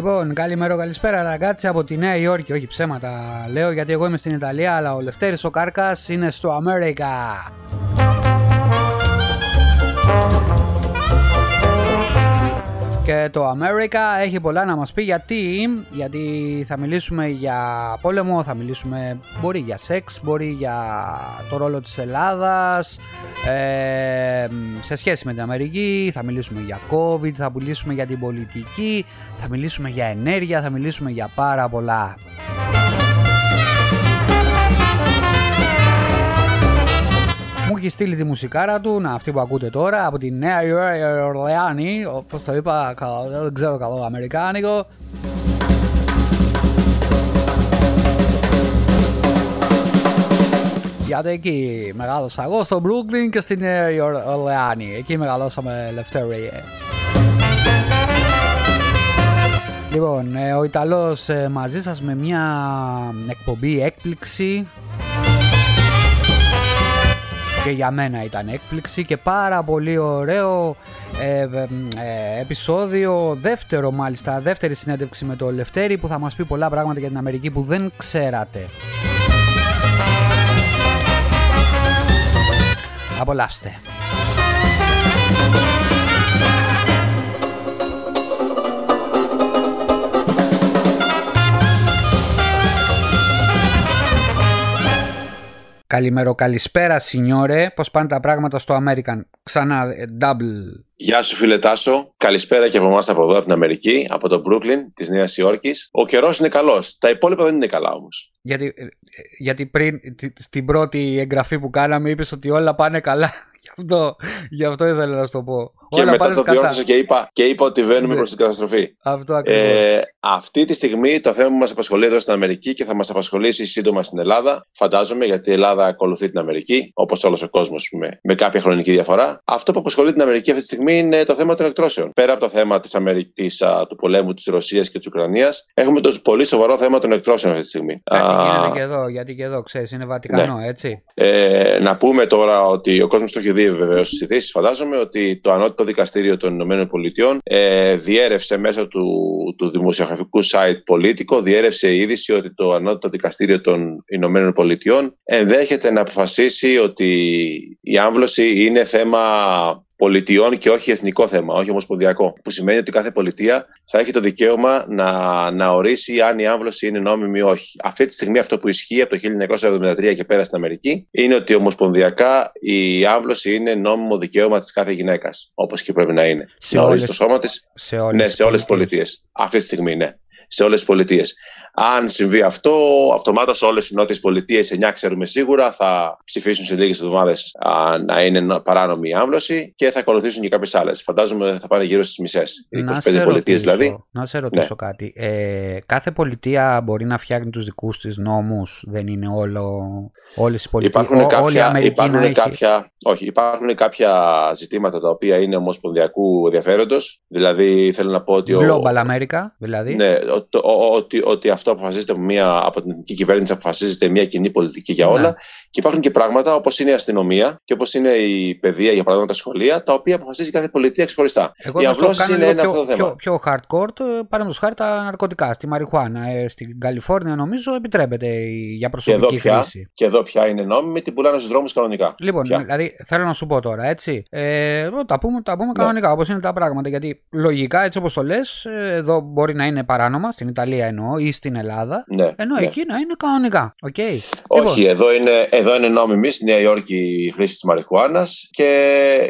Λοιπόν, καλημέρα, καλησπέρα, ραγκάτσι από τη Νέα Υόρκη. Όχι ψέματα λέω γιατί εγώ είμαι στην Ιταλία, αλλά ο Λευτέρης ο Κάρκας είναι στο Αμέρικα. Και το America έχει πολλά να μας πει. Γιατί, γιατί θα μιλήσουμε για πόλεμο, θα μιλήσουμε μπορεί για σεξ, μπορεί για το ρόλο της Ελλάδας ε, σε σχέση με την Αμερική, θα μιλήσουμε για COVID, θα μιλήσουμε για την πολιτική, θα μιλήσουμε για ενέργεια, θα μιλήσουμε για πάρα πολλά. Μου έχει στείλει τη μουσικάρα του, να αυτή που ακούτε τώρα, από τη Νέα Ορλεάνη, όπως το είπα, δεν ξέρω καλό αμερικάνικο. Γιατί εκεί μεγάλωσα εγώ στο Brooklyn και στη Νέα Ορλεάνη. Εκεί μεγαλώσαμε ελευθερία. Λοιπόν, ε, ο Ιταλός ε, μαζί σας με μια εκπομπή έκπληξη και για μένα ήταν έκπληξη και πάρα πολύ ωραίο ε, ε, επεισόδιο, δεύτερο μάλιστα, δεύτερη συνέντευξη με το Λευτέρη που θα μας πει πολλά πράγματα για την Αμερική που δεν ξέρατε. Απολαύστε. Καλημέρα, καλησπέρα σινιόρε. Πώς πάνε τα πράγματα στο American; Ξανά, ε, double. Γεια σου φίλε Τάσο. Καλησπέρα και από εμάς από εδώ, από την Αμερική, από το Brooklyn της Νέας Υόρκης. Ο καιρός είναι καλός. Τα υπόλοιπα δεν είναι καλά όμως. Γιατί, ε, γιατί πριν, στην πρώτη εγγραφή που κάναμε, είπες ότι όλα πάνε καλά. Γι' αυτό, γι αυτό ήθελα να σου το πω. Και Όλα μετά το διόρθωσα και είπα, και είπα ότι βαίνουμε ναι. προς την καταστροφή. Αυτό Ε, αυτή τη στιγμή το θέμα που μας απασχολεί εδώ στην Αμερική και θα μας απασχολήσει σύντομα στην Ελλάδα, φαντάζομαι, γιατί η Ελλάδα ακολουθεί την Αμερική, όπως όλος ο κόσμος με, με κάποια χρονική διαφορά. Αυτό που απασχολεί την Αμερική αυτή τη στιγμή είναι το θέμα των εκτρώσεων. Πέρα από το θέμα της Αμερικής, του πολέμου της Ρωσίας και της Ουκρανίας, έχουμε το πολύ σοβαρό θέμα των εκτρώσεων αυτή τη στιγμή. Γιατί γίνεται και εδώ, γιατί και εδώ, ξέρεις, είναι Βατικανό, ναι. έτσι. Ε, να πούμε τώρα ότι ο κόσμος το έχει δει βεβαίως στις ειδήσεις, φαντάζομαι, ότι το ανώτατο δικαστήριο των Ηνωμένων Πολιτειών ε, διέρευσε μέσω του, του δημοσιογραφικού site Πολίτικο, διέρευσε η είδηση ότι το ανώτατο δικαστήριο των Ηνωμένων Πολιτειών ενδέχεται να αποφασίσει ότι η άμβλωση είναι θέμα πολιτιών και όχι εθνικό θέμα, όχι ομοσπονδιακό. Που σημαίνει ότι κάθε πολιτεία θα έχει το δικαίωμα να, να ορίσει αν η άμβλωση είναι νόμιμη ή όχι. Αυτή τη στιγμή αυτό που ισχύει από το 1973 και πέρα στην Αμερική είναι ότι ομοσπονδιακά η άμβλωση είναι νόμιμο δικαίωμα της κάθε γυναίκας. Όπως και πρέπει να είναι. Σε να ορίσει το σώμα της. Σε όλες, ναι, σε όλες τις πολιτείες. Αυτή τη στιγμή, ναι. Σε όλες τις πολιτείες. Αν συμβεί αυτό, αυτομάτως όλες οι νότιες πολιτείες, 9 ξέρουμε σίγουρα, θα ψηφίσουν σε λίγες εβδομάδες να είναι παράνομη η άμβλωση και θα ακολουθήσουν και κάποιες άλλες. Φαντάζομαι θα πάνε γύρω στις μισές. 25 πολιτείες δηλαδή. Να σε ρωτήσω ναι. κάτι. Ε, κάθε πολιτεία μπορεί να φτιάχνει τους δικούς της νόμους, δεν είναι όλο. Όλες οι πολιτείε. Υπάρχουν, κάποια, υπάρχουν, κάποια, όχι, υπάρχουν κάποια ζητήματα τα οποία είναι ομοσπονδιακού ενδιαφέροντος. Δηλαδή θέλω να πω ότι. Global America, δηλαδή. Ναι, ότι, ότι αυτό αποφασίζεται από, μια, από την εθνική κυβέρνηση, αποφασίζεται μια κοινή πολιτική για όλα. Ναι. Και υπάρχουν και πράγματα όπως είναι η αστυνομία και όπως είναι η παιδεία, για παράδειγμα τα σχολεία, τα οποία αποφασίζει κάθε πολιτεία ξεχωριστά. Εγώ η αυλώση είναι ένα πιο, αυτό το θέμα. Πιο, πιο hardcore, παραδείγματος χάρη τα ναρκωτικά, στη Μαριχουάνα. Ε, στην Καλιφόρνια νομίζω επιτρέπεται για προσωπική και εδώ χρήση. Πια, και εδώ πια είναι νόμιμη, την πουλάνε στους δρόμους κανονικά. Λοιπόν, πια. δηλαδή θέλω να σου πω τώρα, έτσι. Ε, τα πούμε, τα πούμε ναι. κανονικά όπως είναι τα πράγματα. Γιατί λογικά, έτσι όπως το λες, ε, εδώ μπορεί να είναι παράνομα, στην Ιταλία εννοώ, ή στην Ελλάδα. Ναι, ενώ ναι. εκεί να είναι κανονικά. Okay. Όχι, λοιπόν. εδώ είναι, εδώ είναι νόμιμη στη Νέα Υόρκη η χρήση της μαριχουάνας. Και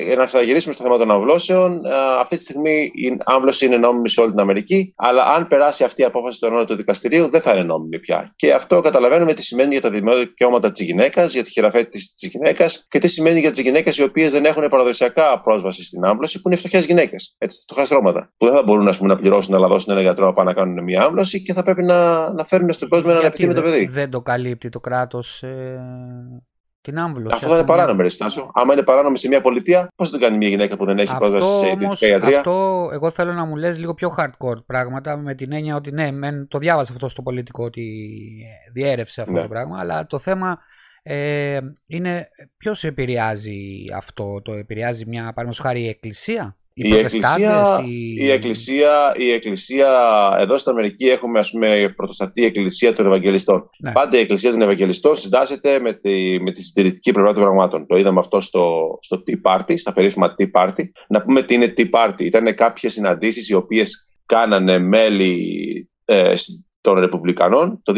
για να ξαναγυρίσουμε στο θέμα των αυλώσεων, αυτή τη στιγμή η άμβλωση είναι νόμιμη σε όλη την Αμερική. Αλλά αν περάσει αυτή η απόφαση του ενότου δικαστηρίου, δεν θα είναι νόμιμη πια. Και αυτό καταλαβαίνουμε τι σημαίνει για τα δικαιώματα της γυναίκας, για τη χειραφέτηση της γυναίκας και τι σημαίνει για τις γυναίκες οι οποίες δεν έχουν παραδοσιακά πρόσβαση στην άμβλωση, που είναι φτωχές γυναίκες. Έτσι, φτωχά στρώματα. Που δεν θα μπορούν πούμε, να πληρώσουν, να δώσουν ένα γιατρό να πάνε να κάνουν μια άμβλωση και θα πρέπει να, να φέρουν στον κόσμο ένα με το παιδί. Δεν το καλύπτει το κράτος ε, την άμβλωση. Αυτό θα είναι παράνομο, Ρεστάσο. Άμα είναι παράνομο σε μια πολιτεία, πώς θα το κάνει μια γυναίκα που δεν έχει πρόσβαση σε ιδιωτικά ιατρία. Αυτό εγώ θέλω να μου λες λίγο πιο hardcore πράγματα με την έννοια ότι ναι, μεν, το διάβασα αυτό στο πολιτικό ότι διέρευσε αυτό ναι. το πράγμα, αλλά το θέμα ε, είναι ποιος επηρεάζει αυτό, το επηρεάζει μια παραδείγματος χάρη η Εκκλησία; Η, εκκλησία, η... εκκλησία, η εκκλησία, εδώ στην Αμερική έχουμε ας πούμε πρωτοστατή εκκλησία των Ευαγγελιστών. Ναι. Πάντα η εκκλησία των Ευαγγελιστών συντάσσεται με τη, με τη συντηρητική πλευρά των πραγμάτων. Το είδαμε αυτό στο, στο Tea Party, στα περίφημα Tea Party. Να πούμε τι είναι Tea Party. Ήταν κάποιες συναντήσεις οι οποίες κάνανε μέλη ε, των Ρεπουμπλικανών το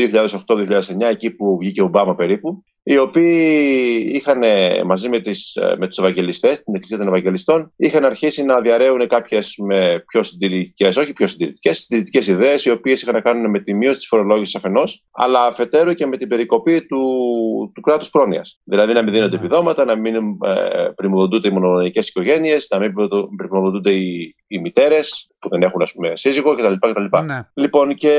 2008-2009, εκεί που βγήκε ο Ομπάμα περίπου, οι οποίοι είχαν μαζί με, τις, με τους Ευαγγελιστές, την Εκκλησία των Ευαγγελιστών, είχαν αρχίσει να διαρρέουν κάποιες με πιο συντηρητικές, όχι πιο συντηρητικές, συντηρητικές ιδέες, οι οποίες είχαν να κάνουν με τη μείωση της φορολόγησης αφενός, αλλά αφετέρου και με την περικοπή του, του κράτους πρόνοιας. Δηλαδή να μην δίνονται ναι. επιδόματα, να μην ε, πρημοδοτούνται οι μονογονικές οικογένειες, να μην πρημοδοτούνται οι, οι μητέρες που δεν έχουν ας πούμε, σύζυγο κτλ. κτλ. Ναι. Λοιπόν, και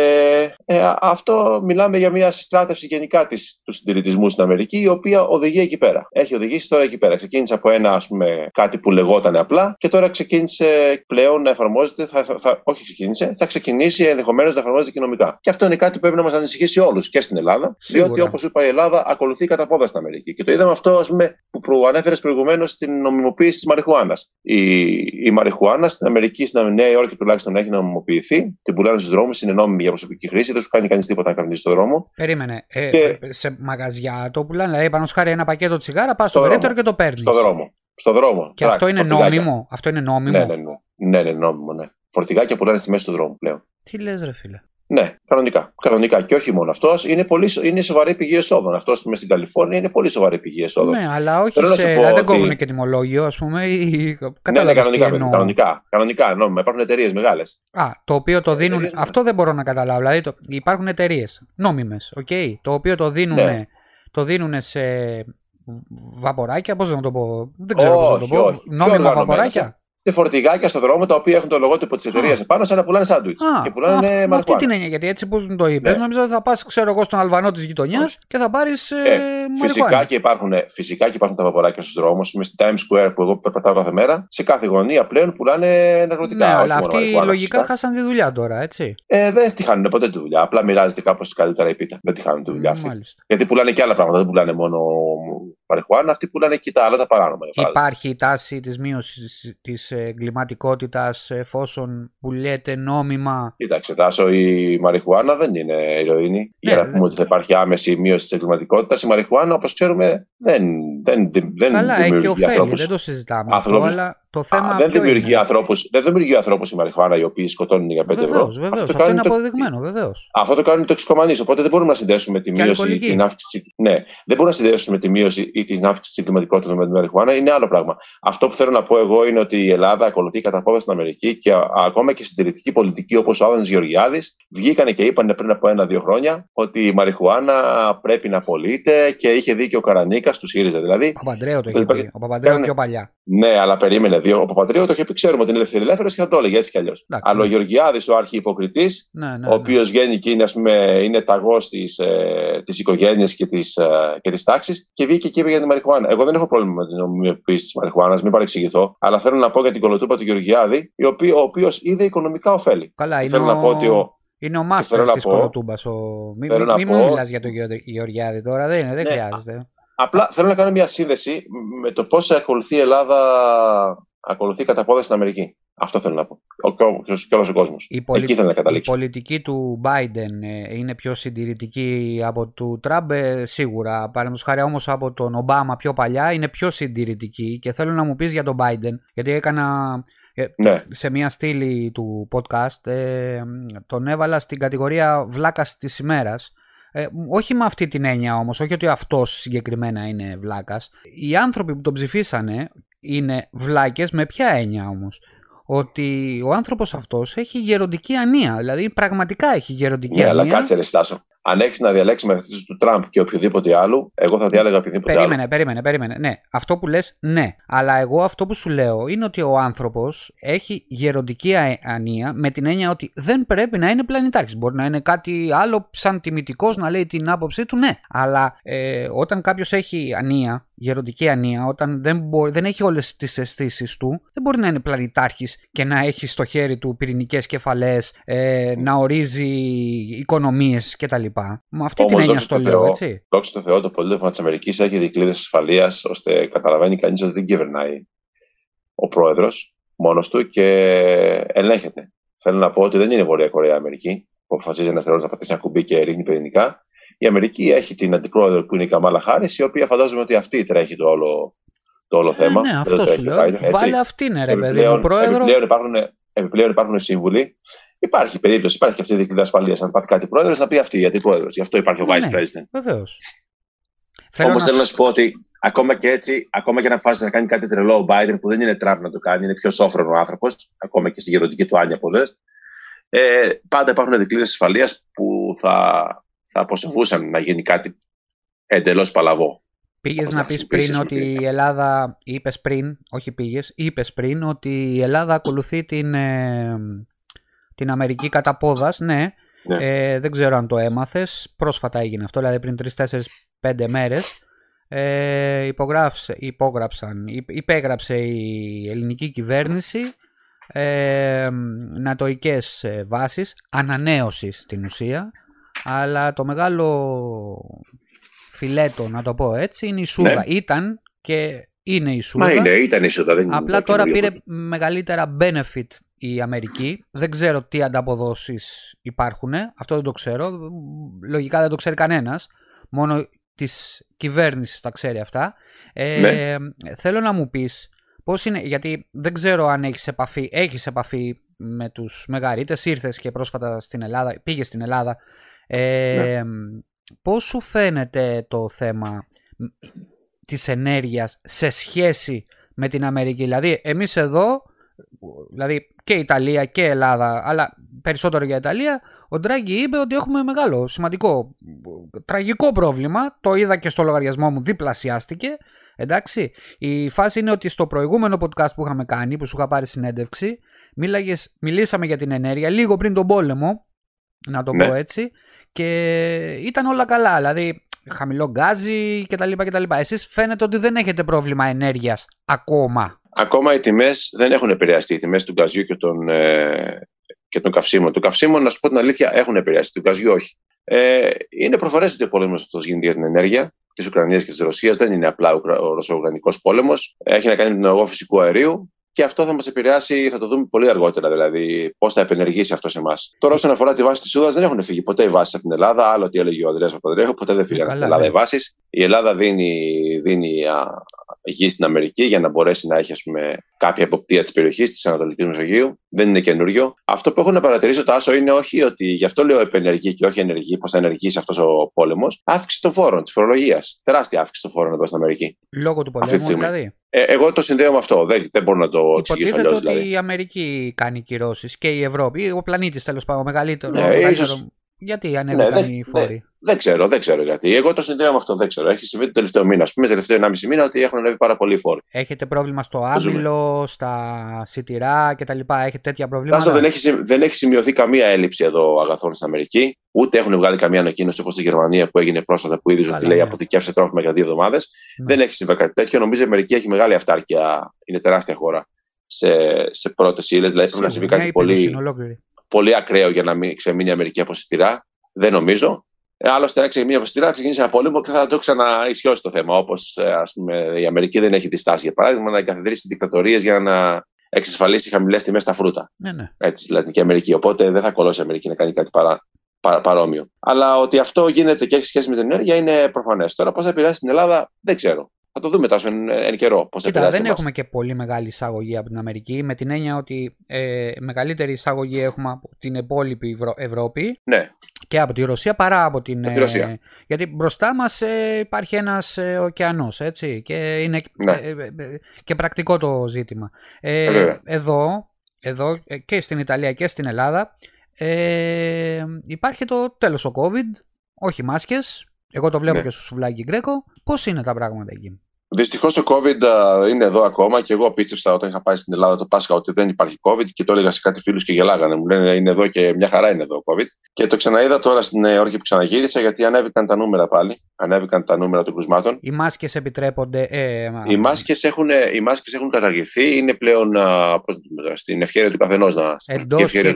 ε, αυτό μιλάμε για μια συστράτευση γενικά της, του συντηρητισμού στην Αμερική, η οποία οδηγεί εκεί πέρα. Έχει οδηγήσει τώρα εκεί πέρα. Ξεκίνησε από ένα, ας πούμε, κάτι που λεγόταν απλά και τώρα ξεκίνησε πλέον να εφαρμόζεται, θα, θα, θα, όχι ξεκίνησε, θα ξεκινήσει ενδεχομένως να εφαρμόζεται και νομικά. Και αυτό είναι κάτι που πρέπει να μας ανησυχήσει όλους και στην Ελλάδα, Σίγουρα. διότι όπως είπα η Ελλάδα ακολουθεί κατά πόδα στην Αμερική. Και το είδαμε αυτό, ας πούμε, που προανέφερες προηγουμένως στην νομιμοποίηση της μαριχουάνας. Η, η μαριχουάνα στην Αμερική, στην Νέα Υόρκη τουλάχιστον έχει νομιμοποιηθεί, την πουλάνε στους δρόμους, είναι νόμιμη για προσωπική χρήση, δεν σου κάνει κανείς τίποτα να καπνίσει στον δρόμο. Περίμενε. Ε, και... Σε μαγαζιά το πουλάνε, δηλαδή πάνω χάρη ένα πακέτο τσιγάρα, πας στο περίπτερο και το παίρνεις. Στο δρόμο. Στο δρόμο. Και αυτό είναι νόμιμο. Αυτό είναι νόμιμο. Ναι, ναι, ναι. ναι, ναι νόμιμο, ναι. Φορτηγάκια πουλάνε στη μέση του δρόμου πλέον. Τι λες, ρε φίλε. Ναι, κανονικά. Κανονικά. Και όχι μόνο αυτό. Είναι, πολύ, είναι σοβαρή πηγή εσόδων. Αυτό που είμαι στην Καλιφόρνια είναι πολύ σοβαρή πηγή εσόδων. Ναι, αλλά όχι Θέλω σε. Δεν ότι... κόβουν και τιμολόγιο, α πούμε. Ή... Ναι, ναι, κανονικά. Εννοώ... Κανονικά. Κανονικά. Νόμιμα. Υπάρχουν εταιρείε μεγάλε. Α, το οποίο το δίνουν. Εταιρείες... Αυτό δεν μπορώ να καταλάβω. Δηλαδή το... υπάρχουν εταιρείε νόμιμε. Okay, το οποίο το δίνουν, ναι. το δίνουν σε βαποράκια. Πώ να το πω. Δεν ξέρω πώ να το πω. Νόμιμα βαποράκια και φορτηγάκια στον δρόμο τα οποία έχουν το λογότυπο της εταιρείας επάνω σαν να πουλάνε σάντουιτς. Και πουλάνε μαρκουάνα. Αυτή την έννοια, γιατί έτσι που το είπες, ναι. νομίζω ότι θα πας, ξέρω εγώ, στον Αλβανό της γειτονιάς και θα πάρεις. Ε, ε, φυσικά, και υπάρχουν, φυσικά και υπάρχουν τα βαποράκια στους δρόμους. Είμαι στη Times Square που εγώ περπατάω κάθε μέρα. Σε κάθε γωνία πλέον πουλάνε ναρκωτικά. Ναι, αλλά αυτοί λογικά χάσαν τη δουλειά τώρα, έτσι. Ε, δεν τη χάνουν ποτέ τη δουλειά. Απλά μοιράζεται κάπως καλύτερα η πίτα. Δεν τη χάνουν τη δουλειά αυτή. Γιατί πουλάνε και άλλα πράγματα. Δεν πουλάνε μόνο μαριχουάνα, αυτοί πουλάνε και τα άλλα τα παράνομα. Υπάρχει η τάση της μείωσης της εγκληματικότητας εφόσον πουλιέται νόμιμα. Κοίταξε, Τάσο, η μαριχουάνα δεν είναι ηρωίνη. Ναι, για να πούμε ότι θα υπάρχει άμεση μείωση της εγκληματικότητας. Η μαριχουάνα, όπως ξέρουμε, δεν, δεν, δεν Καλά, δημιουργεί έχει ωφέλη, δεν το συζητάμε αυτό, αλλά το θέμα Α, δεν, δημιουργεί ανθρώπους, δεν δημιουργεί ανθρώπους η μαριχουάνα οι οποίοι σκοτώνουν για 5 βεβαίως, ευρώ. Βεβαίως, αυτό, αυτό είναι το... αποδεδειγμένο, βεβαίως. Αυτό το κάνουν οι τοξικομανείς. Οπότε δεν μπορούμε να συνδέσουμε τη μείωση ή την αύξηση. Ναι, δεν μπορούμε να συνδέσουμε τη μείωση ή την αύξηση της εγκληματικότητα με τη μαριχουάνα. Είναι άλλο πράγμα. Αυτό που θέλω να πω εγώ είναι ότι η Ελλάδα ακολουθεί κατά πόδα στην Αμερική και ακόμα και συντηρητική πολιτική όπως ο Άδωνης Γεωργιάδης βγήκανε και είπαν πριν από ένα-δύο χρόνια ότι η μαριχουάνα πρέπει να πωλείται και είχε δίκιο ο Καρανίκας του ΣΥΡΙΖΑ δηλαδή. Ο Παπαντρέο το είχε πει. Ο Παπαντρέο πιο παλιά. Ναι, αλλά περίμενε δύο. Ο Παπαντρέο το είχε πει, ξέρουμε ότι είναι ελεύθερος και θα το έλεγε έτσι κι αλλιώς. Αλλά ο Γεωργιάδης, ο αρχιυποκριτής, ναι, ναι, ναι. ο οποίος βγαίνει και είναι, πούμε, είναι ταγός της ε, οικογένειας και της ε, της τάξης και βγήκε και είπε για τη μαριχουάνα. Εγώ δεν έχω πρόβλημα με την νομιμοποίηση της μαριχουάνας, μην παρεξηγηθώ. Αλλά θέλω να πω για την κολοτούπα του Γεωργιάδη, ο οποίος είδε οικονομικά ωφέλη. Καλά, είναι θέλω ο... να πω ότι ο, είναι ο μάστερ της κολοτούμπας. Ο... Μην μη, μη, μιλάς για τον Γεωργιάδη τώρα, δεν είναι, δεν ναι, χρειάζεται. Απλά θέλω να κάνω μια σύνδεση με το πώς ακολουθεί η Ελλάδα ακολουθεί κατά πόδα στην Αμερική. Αυτό θέλω να πω. Και όλο ο κόσμος. Εκεί θέλω να καταλήξω. Η πολιτική του Biden ε, είναι πιο συντηρητική από του Τραμπ, ε, σίγουρα. Παραδείγματος χάρη όμως από τον Ομπάμα πιο παλιά είναι πιο συντηρητική. Και θέλω να μου πεις για τον Biden, γιατί έκανα. Ε, ναι. Σε μια στήλη του podcast τον έβαλα στην κατηγορία βλάκας της ημέρας ε, όχι με αυτή την έννοια όμως, όχι ότι αυτός συγκεκριμένα είναι βλάκας. Οι άνθρωποι που τον ψηφίσανε είναι βλάκες με ποια έννοια όμως; Ότι ο άνθρωπος αυτός έχει γεροντική ανία, δηλαδή πραγματικά έχει γεροντική ναι, ανία. αλλά κάτσε ρε Στάσο αν έχεις να διαλέξεις μεταξύ του Τραμπ και οποιοδήποτε άλλου, εγώ θα διάλεγα οποιοδήποτε περίμενε, άλλο. Περίμενε, περίμενε. Ναι, αυτό που λες, ναι. Αλλά εγώ αυτό που σου λέω είναι ότι ο άνθρωπος έχει γεροντική ανία με την έννοια ότι δεν πρέπει να είναι πλανητάρχης. Μπορεί να είναι κάτι άλλο σαν τιμητικός να λέει την άποψή του, ναι. Αλλά ε, όταν κάποιος έχει ανία, γεροντική ανία, όταν δεν, μπορεί, δεν έχει όλες τις αισθήσεις του, δεν μπορεί να είναι πλανητάρχης και να έχει στο χέρι του πυρηνικές κεφαλές, ε, να ορίζει οικονομίες κτλ. Με αυτή Όμως, την έννοια στο λέω, έτσι. Δόξα τω Θεώ, το πολίτευμα της Αμερικής έχει δικλείδες ασφαλείας ώστε καταλαβαίνει κανείς ότι δεν κυβερνάει ο πρόεδρος. μόνος του και ελέγχεται. Θέλω να πω ότι δεν είναι η Βόρεια Κορέα Αμερική που αποφασίζει ένας θερό να πατήσει ένα κουμπί και ρίχνει πυρηνικά. Η Αμερική έχει την αντιπρόεδρο που είναι η Καμάλα Χάρη, η οποία φαντάζομαι ότι αυτή τρέχει το όλο, το όλο θέμα. Ε, ναι, αυτό σου λέω. Βάλε αυτή είναι ρε παιδί μου, πρόεδρο. Επιπλέον υπάρχουν, επιπλέον υπάρχουν σύμβουλοι. Υπάρχει περίπτωση, υπάρχει και αυτή η δικλίδα ασφαλεία. Αν πάθει κάτι πρόεδρος, να πει αυτή η αντιπρόεδρο. Γι' αυτό υπάρχει ο Vice ναι, President. Βεβαίως. Όμως θέλω να σου πω ότι ακόμα και έτσι, ακόμα και να αποφάσισε να κάνει κάτι τρελό ο Biden που δεν είναι Τραμπ να το κάνει, είναι πιο σόφρονο άνθρωπος, ακόμα και στη γεροντική του άνια πολλές. Ε, πάντα υπάρχουν δικλείδες ασφαλείας που θα, θα αποσυμβούσαν να γίνει κάτι εντελώς παλαβό. Πήγες να πεις πριν ότι η Ελλάδα, είπες πριν, όχι πήγες, είπες πριν ότι η Ελλάδα ακολουθεί την, ε, την Αμερική κατά πόδας, ναι. ναι. Ε, δεν ξέρω αν το έμαθες, πρόσφατα έγινε αυτό, δηλαδή πριν 3-4-5 μέρες ε, υπόγραψαν, υπέγραψε η ελληνική κυβέρνηση ε, νατοικές ε, βάσεις, ανανέωσης στην ουσία, αλλά το μεγάλο φιλέτο, να το πω έτσι, είναι η Σούδα. Ναι. Ήταν και είναι η Σούδα. Μα είναι, ήταν η Σούδα. Δεν Απλά τώρα πήρε μεγαλύτερα benefit η Αμερική. Δεν ξέρω τι ανταποδόσεις υπάρχουν. Αυτό δεν το ξέρω. Λογικά δεν το ξέρει κανένας. Μόνο της κυβέρνησης τα ξέρει αυτά. Ε, ναι. Θέλω να μου πεις πώς είναι, γιατί δεν ξέρω αν έχεις επαφή, έχεις επαφή με τους μεγαρίτες, ήρθες και πρόσφατα στην Ελλάδα, πήγες στην Ελλάδα. Ε, ναι. Πώς σου φαίνεται το θέμα της ενέργειας σε σχέση με την Αμερική; Δηλαδή εμείς εδώ, δηλαδή και Ιταλία και Ελλάδα, αλλά περισσότερο για Ιταλία, ο Ντράγκη είπε ότι έχουμε μεγάλο, σημαντικό, τραγικό πρόβλημα. Το είδα και στο λογαριασμό μου, διπλασιάστηκε. Εντάξει, η φάση είναι ότι στο προηγούμενο podcast που είχαμε κάνει, που σου είχα πάρει συνέντευξη, μίλαγες, μιλήσαμε για την ενέργεια λίγο πριν τον πόλεμο, να το ναι. πω έτσι, και ήταν όλα καλά. Δηλαδή, χαμηλό γκάζι κτλ. κτλ. Εσείς φαίνεται ότι δεν έχετε πρόβλημα ενέργειας ακόμα. Ακόμα οι τιμές δεν έχουν επηρεαστεί. Οι τιμές του γκαζιού και των, ε, και των καυσίμων. Του καυσίμων, να σου πω την αλήθεια, έχουν επηρεαστεί. Του γκαζιού όχι. Ε, είναι προφανές ότι ο πόλεμος αυτός γίνεται για την ενέργεια της Ουκρανίας και της Ρωσίας. Δεν είναι απλά ο Ρωσο-Ουκρανικός πόλεμος. Έχει να κάνει με την αγώ φυσικού αερίου και αυτό θα μας επηρεάσει, θα το δούμε πολύ αργότερα δηλαδή, πώς θα επενεργήσει αυτό σε εμάς. Τώρα, όσον αφορά τη βάση της Σούδας, δεν έχουν φύγει ποτέ οι βάσεις από την Ελλάδα. Άλλο τι έλεγε ο Ανδρέας Παπαδρέου, ποτέ δεν φύγανε από την Ελλάδα οι βάσεις. Η Ελλάδα δίνει, δίνει α, γη στην Αμερική για να μπορέσει να έχει ας πούμε, κάποια εποπτεία της περιοχής της Ανατολικής Μεσογείου. Δεν είναι καινούριο. Αυτό που έχω να παρατηρήσω, Τάσο, είναι όχι ότι γι' αυτό λέω επενεργή και όχι ενεργή, πώ θα ενεργήσει αυτός ο πόλεμος. Αύξηση των φόρων, της φορολογίας. Τεράστια αύξηση των φόρων εδώ στην Αμερική. Λόγω του πολέμου, δηλαδή. Ε, εγώ το συνδέω με αυτό. Δεν, δεν μπορώ να το εξηγήσω αλλιώς. Υποτίθεται ότι δηλαδή. η Αμερική κάνει κυρώσεις και η Ευρώπη, ο πλανήτης τέλος πάντων, μεγαλύτερο. Ναι, μεγαλύτερο... Ίσως... Γιατί ανέβηκαν ναι, οι φόροι; Δεν ξέρω, δεν ξέρω γιατί. Εγώ το συνδέω με αυτό, δεν ξέρω. Έχει συμβεί το τελευταίο μήνα, ας πούμε, τελευταίο 1,5 μήνα, ότι έχουν ανέβει πάρα πολλοί φόροι. Έχετε πρόβλημα στο άμυλο, στα σιτηρά κτλ. Έχετε τέτοια προβλήματα. Τάσο, δεν έχει, δεν έχει σημειωθεί καμία έλλειψη εδώ αγαθών στην Αμερική. Ούτε έχουν βγάλει καμία ανακοίνωση όπως στη Γερμανία που έγινε πρόσφατα που είδες ότι λέει ναι. αποθηκεύσε τρόφιμα για δύο εβδομάδες. Ναι. Δεν έχει συμβεί κάτι τέτοιο. Νομίζω η Αμερική έχει μεγάλη αυτάρκεια. Είναι τεράστια χώρα σε, σε πρώτες ύλες. Δηλαδή πρέπει να συμβεί κάτι πολύ, πολύ ακραίο για να μην ξεμείνει η Αμερική από σιτηρά. Δεν νομίζω. Ε, άλλωστε, αν ξεκινήσει από στήρα, ξεκινήσει ένα πόλεμο και θα το ξαναισιώσει το θέμα. Όπως ε, η Αμερική δεν έχει διστάσει, για παράδειγμα, να εγκαθιδρύσει δικτατορίες για να εξασφαλίσει χαμηλές τιμές στα φρούτα. Ναι, ναι. Έτσι, στη Λατινική Αμερική. Οπότε δεν θα κολώσει η Αμερική να κάνει κάτι παρά, παρά, παρόμοιο. Αλλά ότι αυτό γίνεται και έχει σχέση με την ενέργεια είναι προφανές. Τώρα, πώς θα επηρεάσει την Ελλάδα, δεν ξέρω. Θα το δούμε τόσο εν, εν καιρό. Πώς Κοίτα, δεν έχουμε και πολύ μεγάλη εισαγωγή από την Αμερική, με την έννοια ότι ε, μεγαλύτερη εισαγωγή έχουμε από την υπόλοιπη Ευρώπη ναι. και από τη Ρωσία παρά από την. Ε, Ρωσία. γιατί μπροστά μας ε, υπάρχει ένας ε, ωκεανός, έτσι. Και είναι ναι. Ε, ε, και πρακτικό το ζήτημα. εδώ, εδώ και στην Ιταλία και στην Ελλάδα υπάρχει το τέλος ο COVID, όχι μάσκες, εγώ το βλέπω ναι. και στο σουβλάκι Γκρέκο. Πώς είναι τα πράγματα εκεί; Δυστυχώς το COVID είναι εδώ ακόμα και εγώ πίστεψα όταν είχα πάει στην Ελλάδα το Πάσχα ότι δεν υπάρχει COVID και το έλεγα σε κάτι φίλους και γελάγανε. Μου λένε είναι εδώ και μια χαρά είναι εδώ COVID. Και το ξαναείδα τώρα στην όρχη που ξαναγύρισα γιατί ανέβηκαν τα νούμερα πάλι. Ανέβηκαν τα νούμερα των κρουσμάτων. Οι μάσκες επιτρέπονται. Ε, οι μάσκες έχουν, οι μάσκες έχουν καταργηθεί. Είναι πλέον πώς, στην ευχαίρεια του καθενός να. Εντός και,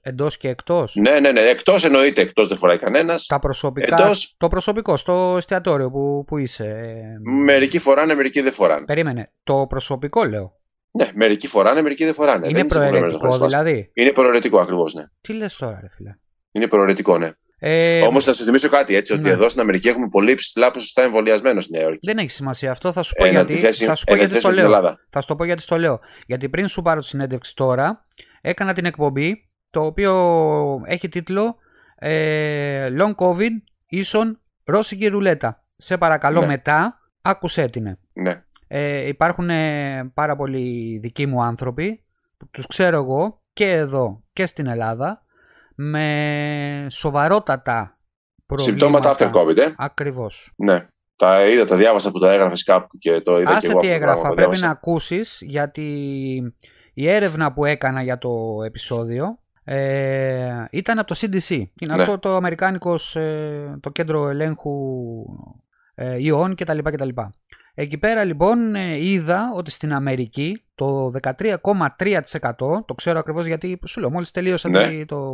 Εντός και εκτός. Ναι, ναι, ναι. Εκτός εννοείται. Εκτός δεν φοράει κανένας. Τα προσωπικά. Εντός... Το προσωπικό στο εστιατόριο που, που είσαι. Μερικοί φοράνε, μερικοί δεν φοράνε. Περίμενε. Το προσωπικό λέω. Ναι, μερικοί φοράνε, μερικοί δεν φοράνε. Είναι προαιρετικό δηλαδή; Είναι προαιρετικό ακριβώς, ναι. Τι λες τώρα, ρε φίλε; Είναι προαιρετικό, ναι. Ε, Όμως θα σα θυμίσω κάτι έτσι, ότι ναι. εδώ στην Αμερική έχουμε πολύ ψηλά ποσοστά εμβολιασμένο στη Νέα Υόρκη. Δεν έχει σημασία αυτό. Θα σου πω γιατί. Θέση, θα σου πω γιατί το λέω. Θα σου το πω γιατί στο λέω. Γιατί πριν σου πάρω τη συνέντευξη τώρα, έκανα την εκπομπή το οποίο έχει τίτλο ε, Long COVID ίσον Ρώσικη ρουλέτα. Σε παρακαλώ ναι. μετά, άκουσέ την. Ναι. Ε, υπάρχουν ε, πάρα πολλοί δικοί μου άνθρωποι που τους ξέρω εγώ και εδώ και στην Ελλάδα με σοβαρότατα προβλήματα. Συμπτώματα after COVID, ε. Ακριβώς. Ναι. Τα είδα, τα διάβασα που τα έγραφες κάπου και το είδα Άσε και εγώ. τι έγραφα, πρέπει να ακούσεις γιατί η έρευνα που έκανα για το επεισόδιο ε, ήταν από το CDC. Είναι ναι. αυτό το αμερικάνικος, ε, το κέντρο ελέγχου ε, ιών κτλ. κτλ. Εκεί πέρα λοιπόν ε, είδα ότι στην Αμερική το 13,3% το ξέρω ακριβώς γιατί σου λέω μόλις τελείωσα ναι. το,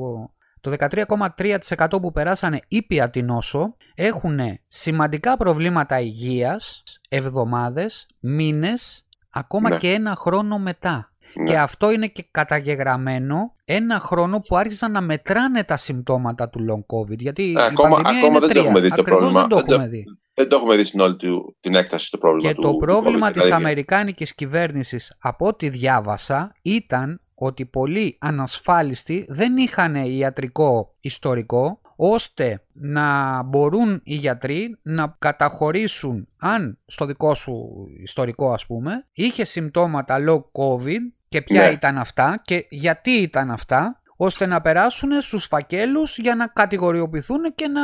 το 13,3% που περάσανε ήπια την νόσο έχουν σημαντικά προβλήματα υγείας εβδομάδες, μήνες, ακόμα ναι. και ένα χρόνο μετά. Ναι. Και αυτό είναι και καταγεγραμμένο ένα χρόνο που άρχισαν να μετράνε τα συμπτώματα του long covid. Γιατί ε, ακόμα, ακόμα δεν το έχουμε δει το πρόβλημα. Δεν το έχουμε δει. Δεν το έχουμε δει στην όλη την έκταση στο πρόβλημα και του το πρόβλημα του της δηλαδή... Αμερικάνικης κυβέρνησης από ό,τι διάβασα ήταν ότι πολλοί ανασφάλιστοι δεν είχαν ιατρικό ιστορικό ώστε να μπορούν οι γιατροί να καταχωρήσουν αν στο δικό σου ιστορικό ας πούμε είχε συμπτώματα low covid και ποια ναι. ήταν αυτά και γιατί ήταν αυτά ώστε να περάσουν στους φακέλους για να κατηγοριοποιηθούν και να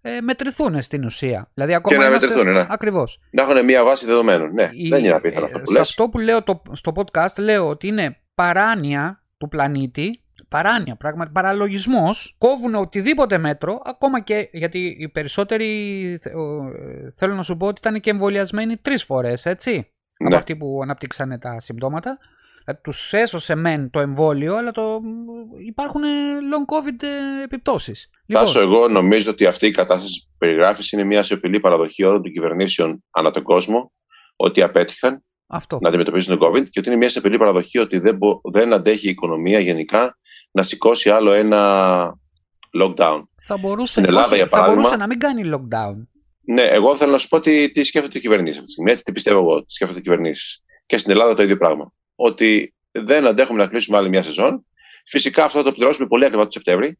ε, μετρηθούν στην ουσία. Δηλαδή, ακόμα και να είμαστε... μετρηθούν, ναι. Ακριβώς. Να έχουν μια βάση δεδομένων. Ναι, δεν είναι απίθανο αυτό που λες. αυτό που λέω το, στο podcast λέω ότι είναι παράνοια του πλανήτη παράνοια, πράγματι, παραλογισμός, κόβουν οτιδήποτε μέτρο, ακόμα και γιατί οι περισσότεροι θέλω να σου πω ότι ήταν και εμβολιασμένοι τρεις φορές, έτσι, ναι. από αυτοί που αναπτύξανε τα συμπτώματα. Δηλαδή, τους έσωσε μεν το εμβόλιο, αλλά το... υπάρχουν long covid ε, επιπτώσεις. Λοιπόν, Τάσο, εγώ νομίζω ότι αυτή η κατάσταση που περιγράφεις είναι μια σιωπηλή παραδοχή όλων των κυβερνήσεων ανά τον κόσμο, ότι απέτυχαν αυτό. να αντιμετωπίσουν τον COVID και ότι είναι μια σιωπηλή παραδοχή ότι δεν, δεν αντέχει η οικονομία γενικά να σηκώσει άλλο ένα lockdown. Θα μπορούσε, Στην Ελλάδα, όχι, για παράδειγμα, θα μπορούσε να μην κάνει lockdown. Ναι, εγώ θέλω να σου πω τι, τι σκέφτονται οι κυβερνήσεις αυτή τη στιγμή. Έτσι, τι πιστεύω εγώ, τι σκέφτονται οι κυβερνήσεις. Και στην Ελλάδα το ίδιο πράγμα. Ότι δεν αντέχουμε να κλείσουμε άλλη μια σεζόν. Φυσικά αυτό θα το πληρώσουμε πολύ ακριβά το Σεπτέμβρη.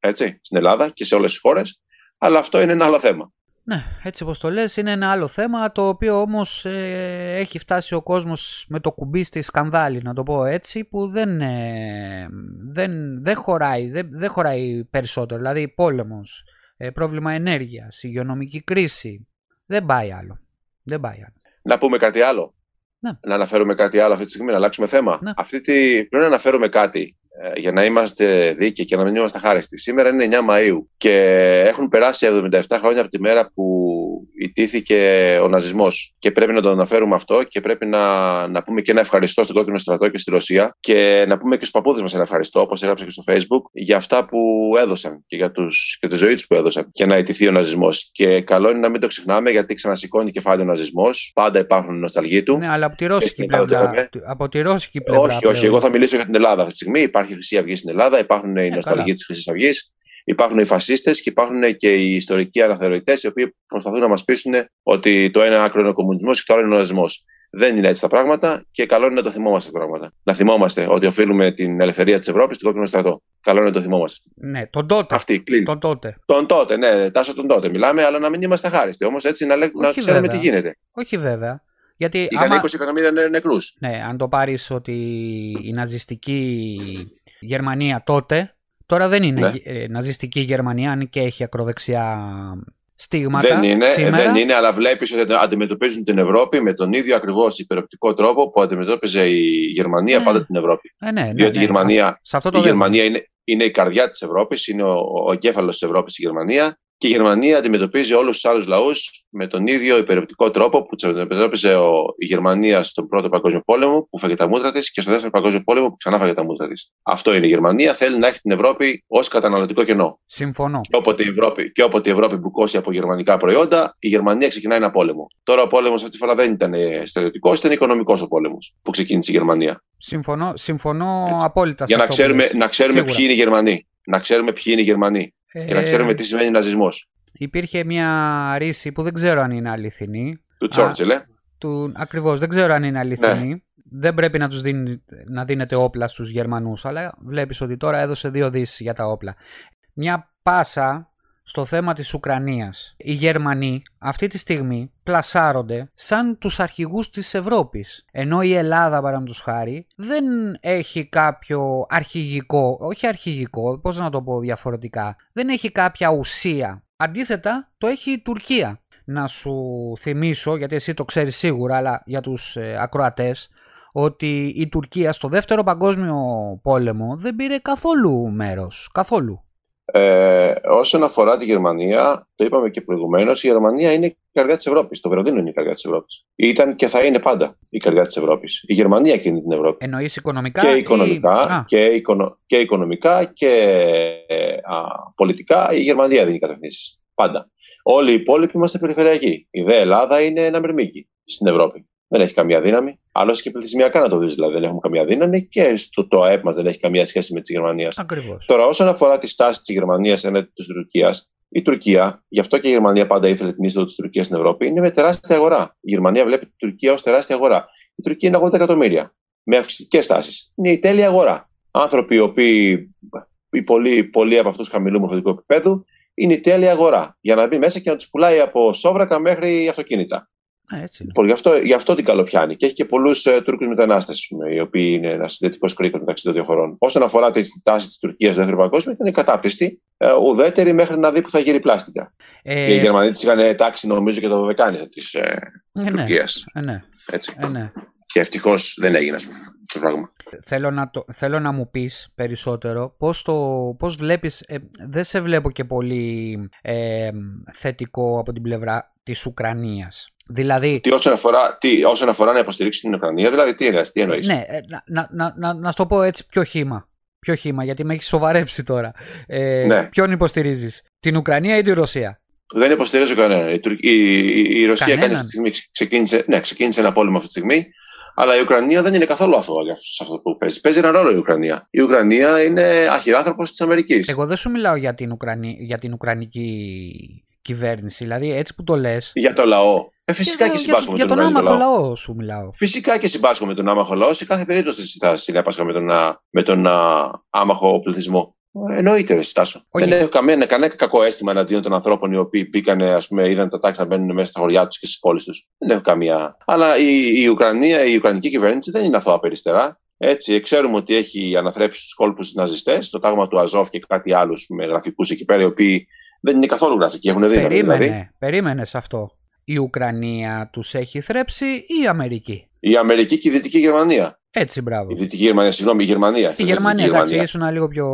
Έτσι, στην Ελλάδα και σε όλες τις χώρες. Αλλά αυτό είναι ένα άλλο θέμα. Ναι, έτσι όπως το λες είναι ένα άλλο θέμα το οποίο όμως ε, έχει φτάσει ο κόσμος με το κουμπί στη σκανδάλη να το πω έτσι που δεν, ε, δεν, δεν, χωράει, δεν, δεν χωράει περισσότερο δηλαδή πόλεμος, ε, πρόβλημα ενέργειας, υγειονομική κρίση δεν πάει άλλο. Δεν πάει άλλο. Να πούμε κάτι άλλο. Ναι. Να αναφέρουμε κάτι άλλο αυτή τη στιγμή, να αλλάξουμε θέμα. Ναι. Αυτή τη... Πρέπει να αναφέρουμε κάτι ε, για να είμαστε δίκαιοι και να μην είμαστε χάριστοι. Σήμερα είναι 9 Μαΐου και έχουν περάσει 77 χρόνια από τη μέρα που ιτήθηκε ο ναζισμός. Και πρέπει να το αναφέρουμε αυτό και πρέπει να, να πούμε και ένα ευχαριστώ στον κόκκινο στρατό και στη Ρωσία και να πούμε και στους παππούδες μας ένα ευχαριστώ όπως έγραψα και στο facebook για αυτά που έδωσαν και για τους, και τη ζωή τους που έδωσαν για να ιτηθεί ο ναζισμός. Και καλό είναι να μην το ξεχνάμε γιατί ξανασηκώνει κεφάλι ο ναζισμός. Πάντα υπάρχουν νοσταλγοί του. Ναι, αλλά από τη ρώσικη πλευρά, από τη ρώσικη πλευρά όχι, όχι, εγώ θα μιλήσω για την Ελλάδα αυτή τη στιγμή υπάρχει η Χρυσή Αυγή στην Ελλάδα, υπάρχουν οι ε, νοσταλγοί της Χρυσής Αυγής, υπάρχουν οι φασίστες και υπάρχουν και οι ιστορικοί αναθεωρητές, οι οποίοι προσπαθούν να μας πείσουν ότι το ένα άκρο είναι ο κομμουνισμός και το άλλο είναι ο ναζισμός. Δεν είναι έτσι τα πράγματα και καλό είναι να το θυμόμαστε τα πράγματα. Να θυμόμαστε ότι οφείλουμε την ελευθερία της Ευρώπης στον κόκκινο στρατό. Καλό είναι να το θυμόμαστε. Ναι, τον τότε. Αυτή, κλείνει. Τον τότε. Τον τότε, ναι, τάσο τον τότε. Μιλάμε, αλλά να μην είμαστε χάριστοι. Όμως έτσι να, να ξέρουμε βέβαια. τι γίνεται. Όχι βέβαια. Γιατί Είχαν άμα... 20 εκατομμύρια νεκρούς. Ναι, αν το πάρεις ότι η ναζιστική Γερμανία τότε, τώρα δεν είναι ναι. Ε, ναζιστική Γερμανία, αν και έχει ακροδεξιά στίγματα. Δεν είναι, σήμερα. δεν είναι αλλά βλέπεις ότι αντιμετωπίζουν την Ευρώπη με τον ίδιο ακριβώς υπεροπτικό τρόπο που αντιμετώπιζε η Γερμανία ε, πάντα την Ευρώπη. Ε, ναι, ναι, Διότι ναι, η Γερμανία, αυτό το η Γερμανία είναι, είναι η καρδιά της Ευρώπης, είναι ο, ο εγκέφαλος της Ευρώπης η Γερμανία και η Γερμανία αντιμετωπίζει όλους τους άλλους λαούς με τον ίδιο υπερεπτικό τρόπο που τους αντιμετώπιζε η Γερμανία στον Πρώτο Παγκόσμιο Πόλεμο, που φάγε τα μούτρα της, και στο Δεύτερο Παγκόσμιο Πόλεμο, που ξανά φάγε τα μούτρα της. Αυτό είναι η Γερμανία. Θέλει να έχει την Ευρώπη ως καταναλωτικό κενό. Συμφωνώ. Και όποτε, η Ευρώπη, και όποτε η Ευρώπη μπουκώσει από γερμανικά προϊόντα, η Γερμανία ξεκινάει ένα πόλεμο. Τώρα ο πόλεμος αυτή τη φορά δεν ήταν στρατιωτικός, ήταν οικονομικός ο πόλεμος που ξεκίνησε η Γερμανία. Συμφωνώ, συμφωνώ απόλυτα. Για να ξέρουμε, να ξέρουμε ποιοι είναι οι Γερμανοί. Να ξέρουμε ποιοι είναι οι Γερμανοί. Ε... Και να ξέρουμε τι σημαίνει ναζισμός. Υπήρχε μια ρίση που δεν ξέρω αν είναι αληθινή. Του Τσόρτσελ, ε. Του... Ακριβώς, δεν ξέρω αν είναι αληθινή. Ναι. Δεν πρέπει να τους δίνει, να δίνετε όπλα στους Γερμανούς, αλλά βλέπεις ότι τώρα έδωσε δύο δις για τα όπλα. Μια πάσα στο θέμα της Ουκρανίας. Οι Γερμανοί αυτή τη στιγμή πλασάρονται σαν τους αρχηγούς της Ευρώπης. Ενώ η Ελλάδα, παραδείγματος χάρη, δεν έχει κάποιο αρχηγικό, όχι αρχηγικό, πώς να το πω διαφορετικά, δεν έχει κάποια ουσία. Αντίθετα, το έχει η Τουρκία. Να σου θυμίσω, γιατί εσύ το ξέρεις σίγουρα, αλλά για τους ε, ακροατές, ότι η Τουρκία στο δεύτερο παγκόσμιο πόλεμο δεν πήρε καθόλου μέρος. Καθόλου. Ε, όσον αφορά τη Γερμανία, το είπαμε και προηγουμένως, η Γερμανία είναι η καρδιά της Ευρώπης. Το Βερολίνο είναι η καρδιά της Ευρώπης. Ήταν και θα είναι πάντα η καρδιά της Ευρώπης. Η Γερμανία κινεί την Ευρώπη. Εννοείς οικονομικά και οικονομικά, και, οικονο, και, οικονομικά και α, πολιτικά η Γερμανία δίνει κατευθύνσεις. Πάντα. Όλοι οι υπόλοιποι είμαστε περιφερειακοί. Η ΔΕ Ελλάδα είναι ένα μερμήγκι στην Ευρώπη δεν έχει καμία δύναμη. Άλλωστε και πληθυσμιακά να το δεις, δηλαδή δεν έχουμε καμία δύναμη και στο το ΑΕΠ μας δεν έχει καμία σχέση με τη Γερμανία. Τώρα, όσον αφορά τη στάση της Γερμανίας έναντι της Τουρκίας, η Τουρκία, γι' αυτό και η Γερμανία πάντα ήθελε την είσοδο της Τουρκίας στην Ευρώπη, είναι με τεράστια αγορά. Η Γερμανία βλέπει την Τουρκία ως τεράστια αγορά. Η Τουρκία είναι 80 εκατομμύρια. Με αυξητικέ τάσει. Είναι η τέλεια αγορά. Άνθρωποι οι οποίοι, οι πολλοί, πολλοί από αυτούς χαμηλού μορφωτικού επίπεδου, είναι η τέλεια αγορά. Για να μπει μέσα και να τους πουλάει από σόβρακα μέχρι αυτοκίνητα. Έτσι λοιπόν, γι, αυτό, γι' αυτό την καλοπιάνει. Και έχει και πολλούς ε, Τούρκους μετανάστες, οι οποίοι είναι ένας συνδετικό κρίκος μεταξύ των δύο χωρών. Όσον αφορά τη τάση της Τουρκίας στο δεύτερο παγκόσμιο, ήταν κατάπτυστη, ε, ουδέτερη μέχρι να δει που θα γύρει πλάστικα. Ε... Και οι Γερμανοί της είχαν τάξει, νομίζω, και το δωδεκάνησα της ε, ε, Τουρκίας. Ε, ναι. Έτσι. Ε, ναι. Και ευτυχώς δεν έγινε, ας πούμε, το πράγμα. Θέλω να, το, θέλω να μου πεις περισσότερο πώς, το, πώς βλέπεις, ε, δεν σε βλέπω και πολύ ε, θετικό από την πλευρά της Ουκρανίας. Δηλαδή... Τι όσον αφορά, τι, όσον αφορά να υποστηρίξει την Ουκρανία, δηλαδή τι, τι εννοείς; Ναι, ε, να, να, να, να, το πω έτσι πιο χήμα. Πιο χήμα, γιατί με έχεις σοβαρέψει τώρα. Ε, ναι. Ποιον υποστηρίζεις, την Ουκρανία ή τη Ρωσία; Δεν υποστηρίζω κανέναν. Η, η, η, η Ρωσία κάνει αυτή τη στιγμή, ξεκίνησε, ναι, ξεκίνησε ένα πόλεμο αυτή τη στιγμή, αλλά η Ουκρανία δεν είναι καθόλου αθώα για αυτό που παίζει. Παίζει ένα ρόλο η Ουκρανία. Η Ουκρανία είναι αχυράνθρωπο της Αμερικής. Εγώ δεν σου μιλάω για την, Ουκρανία, για την Ουκρανική κυβέρνηση. Δηλαδή, έτσι που το λε. Για το λαό. Ε, φυσικά και συμπάσχω με τον, τον άμαχο λαό. σου μιλάω. Φυσικά και συμπάσχω με τον άμαχο λαό. Σε κάθε περίπτωση θα συνέπασχα με τον, με τον άμαχο πληθυσμό. Ε, εννοείται, ρε Στάσο. Δεν έχω κανένα, κανένα κακό αίσθημα εναντίον των ανθρώπων οι οποίοι μπήκαν, ας πούμε, είδαν τα τάξη να μπαίνουν μέσα στα χωριά τους και στις πόλεις τους. Δεν έχω καμία. Αλλά η, η Ουκρανία, η Ουκρανική κυβέρνηση δεν είναι αθώα περιστερά. Έτσι, ξέρουμε ότι έχει αναθρέψει τους κόλπους τους ναζιστές, το τάγμα του Αζόφ και κάτι άλλους με γραφικούς εκεί πέρα, οι οποίοι δεν είναι καθόλου γραφικοί, έχουν δύναμη. Περίμενε, δηλαδή. περίμενες αυτό. Η Ουκρανία τους έχει θρέψει ή η Αμερική; Η Αμερική και η Δυτική Γερμανία. Έτσι, μπράβο. Η Δυτική Γερμανία, συγγνώμη, η Γερμανία. Η Γερμανία, εντάξει, ήσουν λίγο πιο.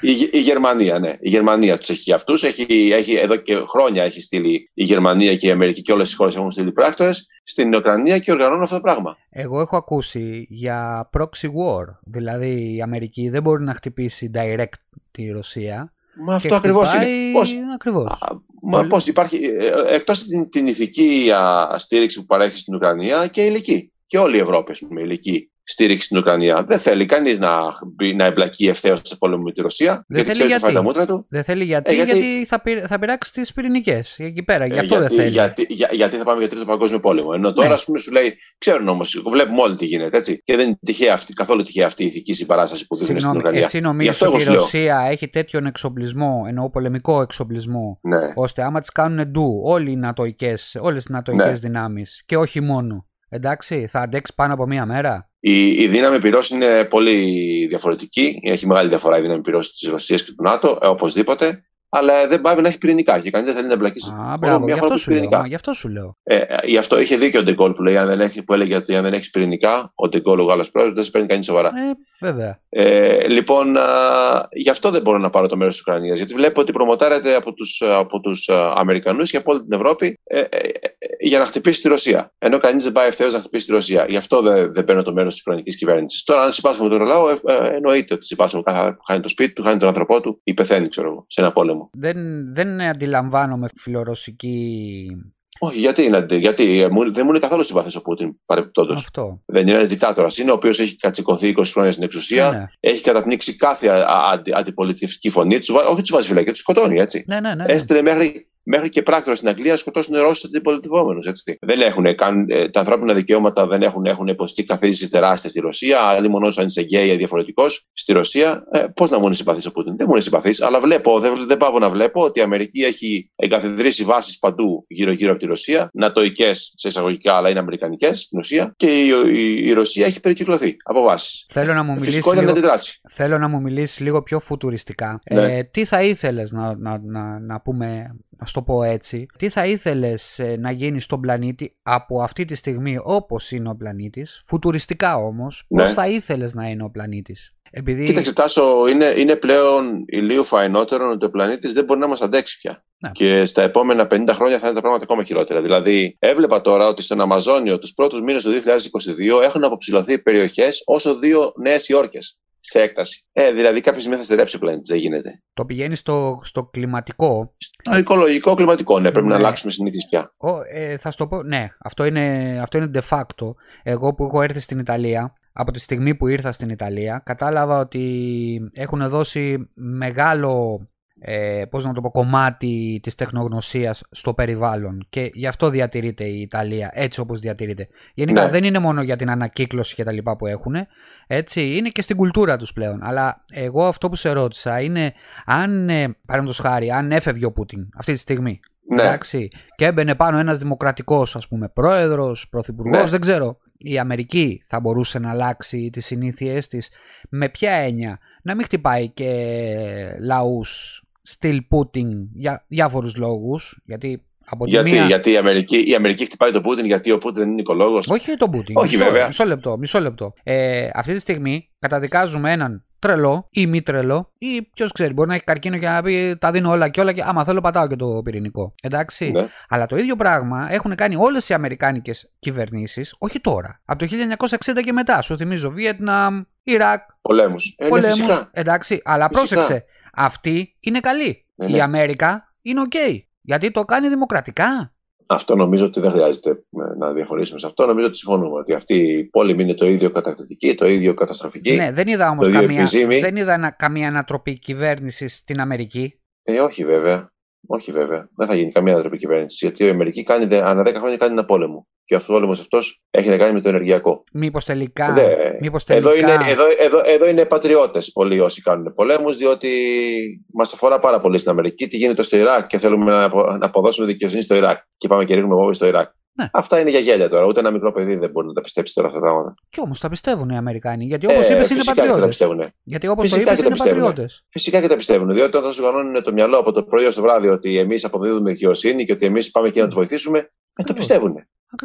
Η, η, η Γερμανία, ναι. Η Γερμανία τους έχει αυτούς. Έχει, έχει, εδώ και χρόνια έχει στείλει η Γερμανία και η Αμερική και όλες οι χώρες έχουν στείλει πράκτορες στην Ουκρανία και οργανώνουν αυτό το πράγμα. Εγώ έχω ακούσει για proxy war. Δηλαδή η Αμερική δεν μπορεί να χτυπήσει direct τη Ρωσία. Μα αυτό ακριβώς είναι. Πώς, ακριβώς. Μα πώς υπάρχει, ε, ε, εκτός την, την ηθική στήριξη που παρέχει στην Ουκρανία και η ηλική. Και όλη η Ευρώπη, ας πούμε, ηλική στήριξη στην Ουκρανία. Δεν θέλει κανείς να, να εμπλακεί ευθέως σε πόλεμο με τη Ρωσία. Δεν γιατί ξέρεις γιατί. τα μούτρα του; Δεν θέλει γιατί, ε, γιατί... γιατί θα, πει, θα πειράξει τις πυρηνικές εκεί πέρα. Γι' αυτό ε, γιατί, δεν θέλει. Γιατί, για, γιατί θα πάμε για τρίτο παγκόσμιο πόλεμο. Ενώ τώρα, ναι. ας πούμε, σου λέει, ξέρουν όμως, βλέπουμε όλοι τι γίνεται. Έτσι, και δεν είναι τυχαία αυτή, καθόλου τυχαία αυτή η ηθική συμπαράσταση που δίνει στην Ουκρανία. Εσύ νομίζεις ότι η Ρωσία έχει τέτοιον εξοπλισμό, εννοώ πολεμικό εξοπλισμό, ναι. ώστε άμα τις κάνουν ντου όλες οι νατοικέ ναι. δυνάμεις και όχι μόνο. Εντάξει, θα αντέξει πάνω από μία μέρα; Η, η δύναμη πυρός είναι πολύ διαφορετική. Έχει μεγάλη διαφορά η δύναμη πυρός της Ρωσίας και του ΝΑΤΟ, ε, οπωσδήποτε. Αλλά δεν πάει να έχει πυρηνικά και κανείς δεν θέλει να εμπλακείς σε μπράβο, μια χώρα πυρηνικά. Γι' αυτό σου λέω. Ε, γι' αυτό είχε δίκιο ο Ντεγκόλ που, λέει, αν δεν έχει, που έλεγε ότι αν δεν έχεις πυρηνικά, ο Ντεγκόλ ο Γάλλος πρόεδρος δεν σε παίρνει κανείς σοβαρά. Ε, βέβαια. Ε, λοιπόν, α, γι' αυτό δεν μπορώ να πάρω το μέρος της Ουκρανίας. Γιατί βλέπω ότι προμοτάρεται από τους από τους Αμερικανούς και από όλη την Ευρώπη ε, ε, ε, για να χτυπήσει τη Ρωσία. Ενώ κανείς δεν πάει ευθέως να χτυπήσει τη Ρωσία. Γι' αυτό δεν, δεν παίρνω το μέρος της Ουκρανικής κυβέρνησης. Τώρα, αν συμπάσχουμε τον λαό, ε, ε, εννοείται ότι συμπάσχουμε κάθε που χάνει το σπίτι του, χάνει τον άνθρωπό του ή πεθαίνει, ξέρω εγώ, σε ένα πόλεμο. Δεν, δεν αντιλαμβάνομαι φιλορωσική όχι, γιατί, γιατί ε, δεν μου είναι καθόλου συμπαθής ο Πούτιν παρεμπιπτόντως. Δεν είναι ένας δικτάτορας. Είναι ο οποίος έχει κατσικωθεί 20 χρόνια στην εξουσία, ναι, ναι. έχει καταπνίξει κάθε αντιπολιτευτική φωνή, όχι τους βάζει φυλακή, τους σκοτώνει έτσι. Ναι, ναι, ναι, ναι. Έστειλε μέχρι μέχρι και πράκτορα στην Αγγλία σκοτώσουν Ρώσους αντιπολιτευόμενους. Δεν έχουν καν, ε, τα ανθρώπινα δικαιώματα δεν έχουν, έχουν υποστεί καθίζηση τεράστια στη Ρωσία. Άλλοι μόνο αν είσαι γκέι διαφορετικός στη Ρωσία. Ε, Πώς να μου είναι συμπαθής ο Πούτιν; Δεν μου είναι συμπαθής, αλλά βλέπω, δεν, δεν πάω να βλέπω ότι η Αμερική έχει εγκαθιδρύσει βάσεις παντού γύρω-γύρω από τη Ρωσία. Νατοικέ σε εισαγωγικά, αλλά είναι αμερικανικές στην ουσία. Και η, η, η Ρωσία έχει περικυκλωθεί από βάσεις. Θέλω να μου μιλήσεις. Λίγο, θέλω να μου μιλήσεις λίγο πιο φουτουριστικά. Ναι. Ε, τι θα ήθελες να, να, να, να πούμε να το πω έτσι, τι θα ήθελες ε, να γίνεις στον πλανήτη από αυτή τη στιγμή όπως είναι ο πλανήτης, φουτουριστικά όμως, ναι. πώς θα ήθελες να είναι ο πλανήτης; Επειδή... Κοίταξε Τάσο, είναι, είναι πλέον ηλίου φαϊνότερο ότι ο πλανήτης δεν μπορεί να μας αντέξει πια. Ναι. Και στα επόμενα 50 χρόνια θα είναι τα πράγματα ακόμα χειρότερα. Δηλαδή, έβλεπα τώρα ότι στον Αμαζόνιο τους πρώτους μήνες του 2022 έχουν αποψηλωθεί περιοχές όσο δύο νέες Υόρκες σε έκταση. Ε, δηλαδή κάποια στιγμή θα στερέψει ο πλανήτη, δεν γίνεται. Το πηγαίνεις στο, στο κλιματικό; Στο οικολογικό κλιματικό, ναι, πρέπει να ναι. αλλάξουμε συνήθειε πια. Ο, ε, θα σου το πω, ναι, αυτό είναι, αυτό είναι de facto. Εγώ που έχω έρθει στην Ιταλία, από τη στιγμή που ήρθα στην Ιταλία, κατάλαβα ότι έχουν δώσει μεγάλο ε, πώς να το πω, κομμάτι της τεχνογνωσίας στο περιβάλλον και γι' αυτό διατηρείται η Ιταλία έτσι όπως διατηρείται. Γενικά ναι. δεν είναι μόνο για την ανακύκλωση και τα λοιπά που έχουν, έτσι, είναι και στην κουλτούρα τους πλέον. Αλλά εγώ αυτό που σε ρώτησα είναι αν, ε, παραδείγματος χάρη, αν έφευγε ο Πούτιν αυτή τη στιγμή, ναι. εντάξει, και έμπαινε πάνω ένας δημοκρατικός ας πούμε πρόεδρος, πρωθυπουργός, ναι. δεν ξέρω, η Αμερική θα μπορούσε να αλλάξει τις συνήθειές της με ποια έννοια; Να μην χτυπάει και λαούς still putting για διάφορους λόγους. Γιατί από γιατί, μία... γιατί η, Αμερική, η Αμερική χτυπάει τον Πούτιν γιατί ο Πούτιν είναι οικολόγος. Όχι τον Πούτιν. Όχι μισό, βέβαια. Μισό λεπτό. Μισό λεπτό. Ε, αυτή τη στιγμή καταδικάζουμε έναν τρελό ή μη τρελό ή ποιος ξέρει, μπορεί να έχει καρκίνο και να πει τα δίνω όλα και όλα και άμα θέλω πατάω και το πυρηνικό. Εντάξει. Ναι. Αλλά το ίδιο πράγμα έχουν κάνει όλες οι αμερικάνικες κυβερνήσεις, όχι τώρα. Από το 1960 και μετά. Σου θυμίζω Βιετνάμ, Ιράκ. Πολέμους. Ε, ναι, Εντάξει. Αλλά φυσικά. πρόσεξε. Αυτή είναι καλή. Ναι, Η ναι. Αμέρικα είναι οκ. Γιατί το κάνει δημοκρατικά. Αυτό νομίζω ότι δεν χρειάζεται ε, να διαφωνήσουμε σε αυτό. Νομίζω ότι συμφωνούμε ότι αυτοί οι πόλεμοι είναι το ίδιο κατακτητική, το ίδιο καταστροφική. Ναι, δεν είδα όμως καμία, δεν είδα καμία ανατροπή κυβέρνησης στην Αμερική. Ε, όχι βέβαια. Όχι βέβαια. Δεν θα γίνει καμία ανατροπή κυβέρνησης. Γιατί η Αμερική κάνει, ανά 10 χρόνια κάνει ένα πόλεμο και ο πόλεμος αυτός έχει να κάνει με το ενεργειακό. Μήπως τελικά. Δε, μήπως τελικά... Εδώ, είναι, εδώ, εδώ, εδώ είναι πατριώτες πολλοί όσοι κάνουν πολέμους, διότι μας αφορά πάρα πολύ στην Αμερική τι γίνεται στο Ιράκ και θέλουμε να, να αποδώσουμε δικαιοσύνη στο Ιράκ. Και πάμε και ρίχνουμε βόμβες στο Ιράκ. Ναι. Αυτά είναι για γέλια τώρα. Ούτε ένα μικρό παιδί δεν μπορεί να τα πιστέψει τώρα αυτά τα πράγματα. Κι όμως τα πιστεύουν οι Αμερικάνοι. Γιατί όπως ε, είπες είναι πατριώτες. Γιατί όπως το είπες είναι πατριώτες. Φυσικά και τα πιστεύουν. Διότι όταν σου κανόνουν το μυαλό από το πρωί ως το βράδυ ότι εμείς αποδίδουμε δικαιοσύνη και ότι εμείς πάμε εκεί να τους βοηθήσουμε, ε, το πιστεύουν.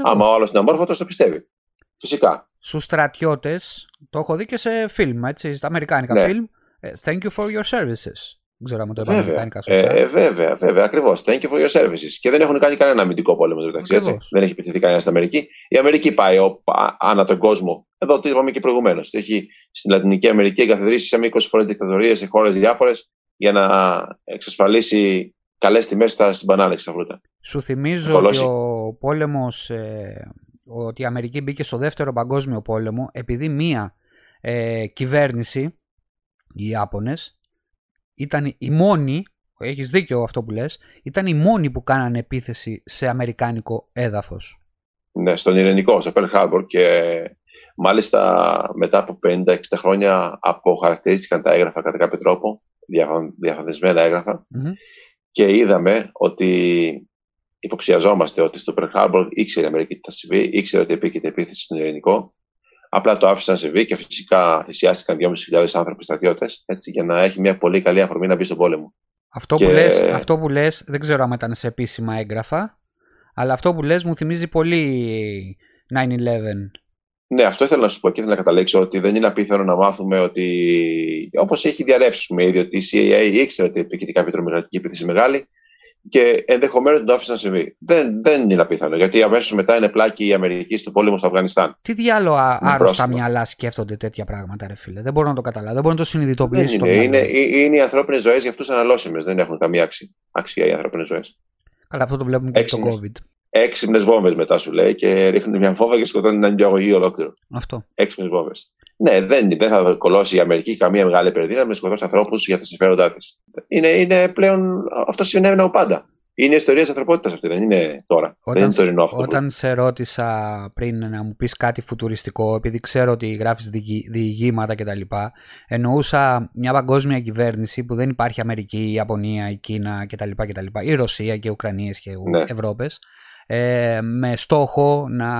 Άμα ο άλλος είναι αμόρφωτος, το πιστεύει. Φυσικά. Στους στρατιώτες, το έχω δει και σε φιλμ, έτσι, στα αμερικάνικα ναι. φιλμ. Ε, thank you for your services. Δεν ξέρω αν το είπα αμερικάνικα σωστά. Ε, βέβαια, βέβαια, ακριβώς. Thank you for your services. Και δεν έχουν κάνει κανένα αμυντικό πόλεμο μεταξύ έτσι. Δεν έχει επιτεθεί κανένα στην Αμερική. Η Αμερική πάει ο, ανά τον κόσμο. Εδώ το είπαμε και προηγουμένως. Έχει στην Λατινική Αμερική εγκαθιδρύσει σε 20 φορές δικτατορίες σε χώρες διάφορες για να εξασφαλίσει καλές τιμές στα μπανάνε και στα φρούτα. Σου θυμίζω ότι ο πόλεμος, ε, ότι η Αμερική μπήκε στο δεύτερο παγκόσμιο πόλεμο επειδή μία ε, κυβέρνηση, οι Ιάπωνες, ήταν η μόνη, έχεις δίκιο αυτό που λες, ήταν η μόνη που κάνανε επίθεση σε αμερικάνικο έδαφος. Ναι, στον Ειρηνικό, στο Pearl Harbor και μάλιστα μετά από 50-60 χρόνια αποχαρακτηρίστηκαν τα έγγραφα κατά κάποιο τρόπο, διαφανδισμένα και είδαμε ότι υποψιαζόμαστε ότι στο Pearl Harbor ήξερε η Αμερική τι θα συμβεί, ήξερε ότι επίκειται επίθεση στον Ειρηνικό. Απλά το άφησαν να συμβεί και φυσικά θυσιάστηκαν 2.500 άνθρωποι στρατιώτες για να έχει μια πολύ καλή αφορμή να μπει στον πόλεμο. Αυτό, που λες, αυτό που λες, δεν ξέρω αν ήταν σε επίσημα έγγραφα, αλλά αυτό που λες μου θυμίζει πολύ 9-11. Ναι, αυτό ήθελα να σου πω και ήθελα να καταλήξω ότι δεν είναι απίθανο να μάθουμε ότι, όπως έχει διαρρεύσει ήδη, ότι η CIA ήξερε ότι υπήρχε κάποια τρομοκρατική επίθεση μεγάλη και ενδεχομένως το άφησε να συμβεί. Δεν, δεν είναι απίθανο, γιατί αμέσως μετά είναι πλάκη η Αμερική στο πόλεμο στο Αφγανιστάν. Τι διάλογο άρρωστα μυαλά σκέφτονται τέτοια πράγματα, ρε φίλε; Δεν μπορώ να το καταλάβω, δεν μπορώ να το συνειδητοποιήσω. Δεν είναι. είναι, είναι, είναι οι ανθρώπινες ζωές για αυτούς αναλώσιμες. Δεν έχουν καμία αξία, αξία οι ανθρώπινες ζωές. Καλά, αυτό το βλέπουμε και στο COVID. Έξυπνες βόμβες μετά σου λέει και ρίχνουν μια φόβα και σκοτώνουν έναν διαγωγή ολόκληρο. Αυτό. Έξυπνες βόμβες. Ναι, δεν, δεν θα κολώσει η Αμερική καμία μεγάλη υπερδύναμη να σκοτώσει ανθρώπους για τα συμφέροντά της. Είναι, είναι πλέον. Αυτό συνέβαινε από πάντα. Είναι η ιστορία της ανθρωπότητας αυτή, δεν είναι τώρα. Όταν, δεν είναι τωρινό αυτό. Όταν που... σε ρώτησα πριν να μου πεις κάτι φουτουριστικό, επειδή ξέρω ότι γράφεις διηγήματα κτλ., εννοούσα μια παγκόσμια κυβέρνηση που δεν υπάρχει Αμερική, η Ιαπωνία, η Κίνα κτλ. κτλ η Ρωσία και οι Ουκρανίες και οι ναι. Ευρώπες. Ε, με στόχο να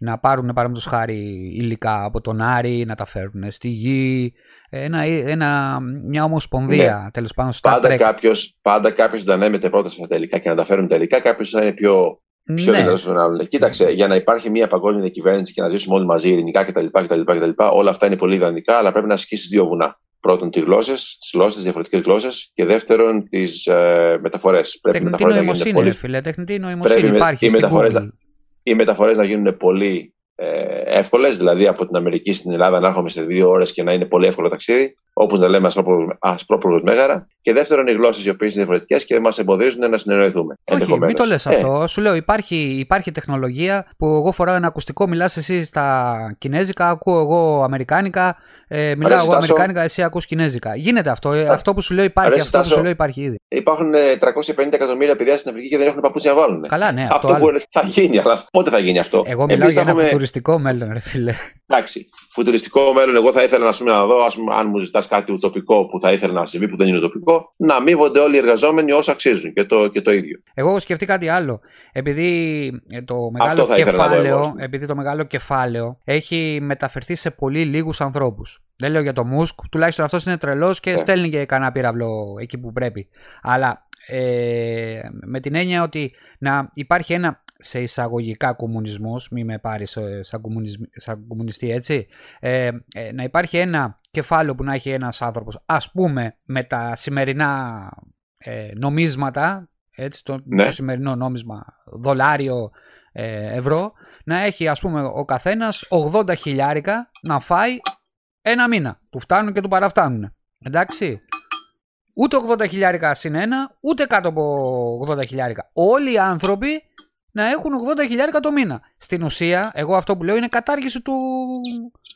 να πάρουν παραδείγματος χάρη υλικά από τον Άρη, να τα φέρουν στη γη. Ένα, ένα, μια ομοσπονδία ναι. τέλος πάντων στα πάντα κάποιος, πάντα κάποιος να ανέμεται πρώτα στα υλικά και να τα φέρουν τα υλικά, κάποιος θα είναι πιο, πιο ναι. δυνατός να άλλον. Κοίταξε, για να υπάρχει μια παγκόσμια διακυβέρνηση και να ζήσουμε όλοι μαζί ειρηνικά κτλ. κτλ, κτλ όλα αυτά είναι πολύ ιδανικά, αλλά πρέπει να ασκήσεις δύο βουνά. Πρώτον, τις γλώσσες, τις γλώσσες, διαφορετικές γλώσσες και δεύτερον, τις ε, μεταφορές. Πρέπει τεχνητή νοημοσύνη, πολύ... φίλε. Τεχνητή νοημοσύνη πρέπει υπάρχει. Οι μεταφορές οι μεταφορές να γίνουν πολύ ε, εύκολες, δηλαδή από την Αμερική στην Ελλάδα να έρχομαι σε δύο ώρες και να είναι πολύ εύκολο ταξίδι, όπως να λέμε ασπρόπλογο μέγαρα. Και δεύτερον, οι γλώσσες οι οποίες είναι διαφορετικές και μας εμποδίζουν να συνεννοηθούμε. Όχι, μην το λες αυτό. Ε. Σου λέω, υπάρχει, υπάρχει τεχνολογία που εγώ φοράω ένα ακουστικό, μιλάς εσύ στα Κινέζικα, ακούω εγώ Αμερικάνικα, ε, μιλάω εγώ Αμερικάνικα, εσύ ακούς Κινέζικα. Γίνεται αυτό. Ε, αυτό που σου λέω υπάρχει. Αρέσει, αυτό που σου λέω υπάρχει ήδη. Υπάρχουν 350 εκατομμύρια παιδιά στην Αφρική και δεν έχουν παπούτσια να βάλουν. Καλά, ναι. Αυτό, αυτό που θα γίνει, αλλά πότε θα γίνει αυτό; Εγώ μιλάω για ένα έχουμε... φουτουριστικό μέλλον, ρε φίλε. Εντάξει. Φουτουριστικό μέλλον, εγώ θα ήθελα να, να δω, ας αν μου ζητάς κάτι ουτοπικό που θα ήθελα να συμβεί, που δεν είναι ουτοπικό, να αμείβονται όλοι οι εργαζόμενοι όσο αξίζουν και το, και το ίδιο. Εγώ έχω σκεφτεί κάτι άλλο. Επειδή ε, το μεγάλο, κεφάλαιο, επειδή το μεγάλο κεφάλαιο έχει μεταφερθεί σε πολύ λίγους ανθρώπους. Δεν λέω για το Μουσκ, τουλάχιστον αυτός είναι τρελός και yeah. στέλνει και κανένα πύραυλο εκεί που πρέπει. Αλλά ε, με την έννοια ότι να υπάρχει ένα σε εισαγωγικά κομμουνισμός, μη με πάρεις ε, σαν, σαν κομμουνιστή έτσι, ε, ε, να υπάρχει ένα κεφάλαιο που να έχει ένας άνθρωπος, ας πούμε με τα σημερινά ε, νομίσματα, έτσι, το, ναι. το σημερινό νόμισμα, δολάριο, ευρώ, να έχει ας πούμε ο καθένας 80 χιλιάρικα να φάει ένα μήνα. Του φτάνουν και του παραφτάνουν. Εντάξει. Ούτε 80 χιλιάρικα συν ένα, ούτε κάτω από 80 χιλιάρικα. Όλοι οι άνθρωποι να έχουν 80 χιλιάρικα το μήνα. Στην ουσία, εγώ αυτό που λέω είναι κατάργηση του,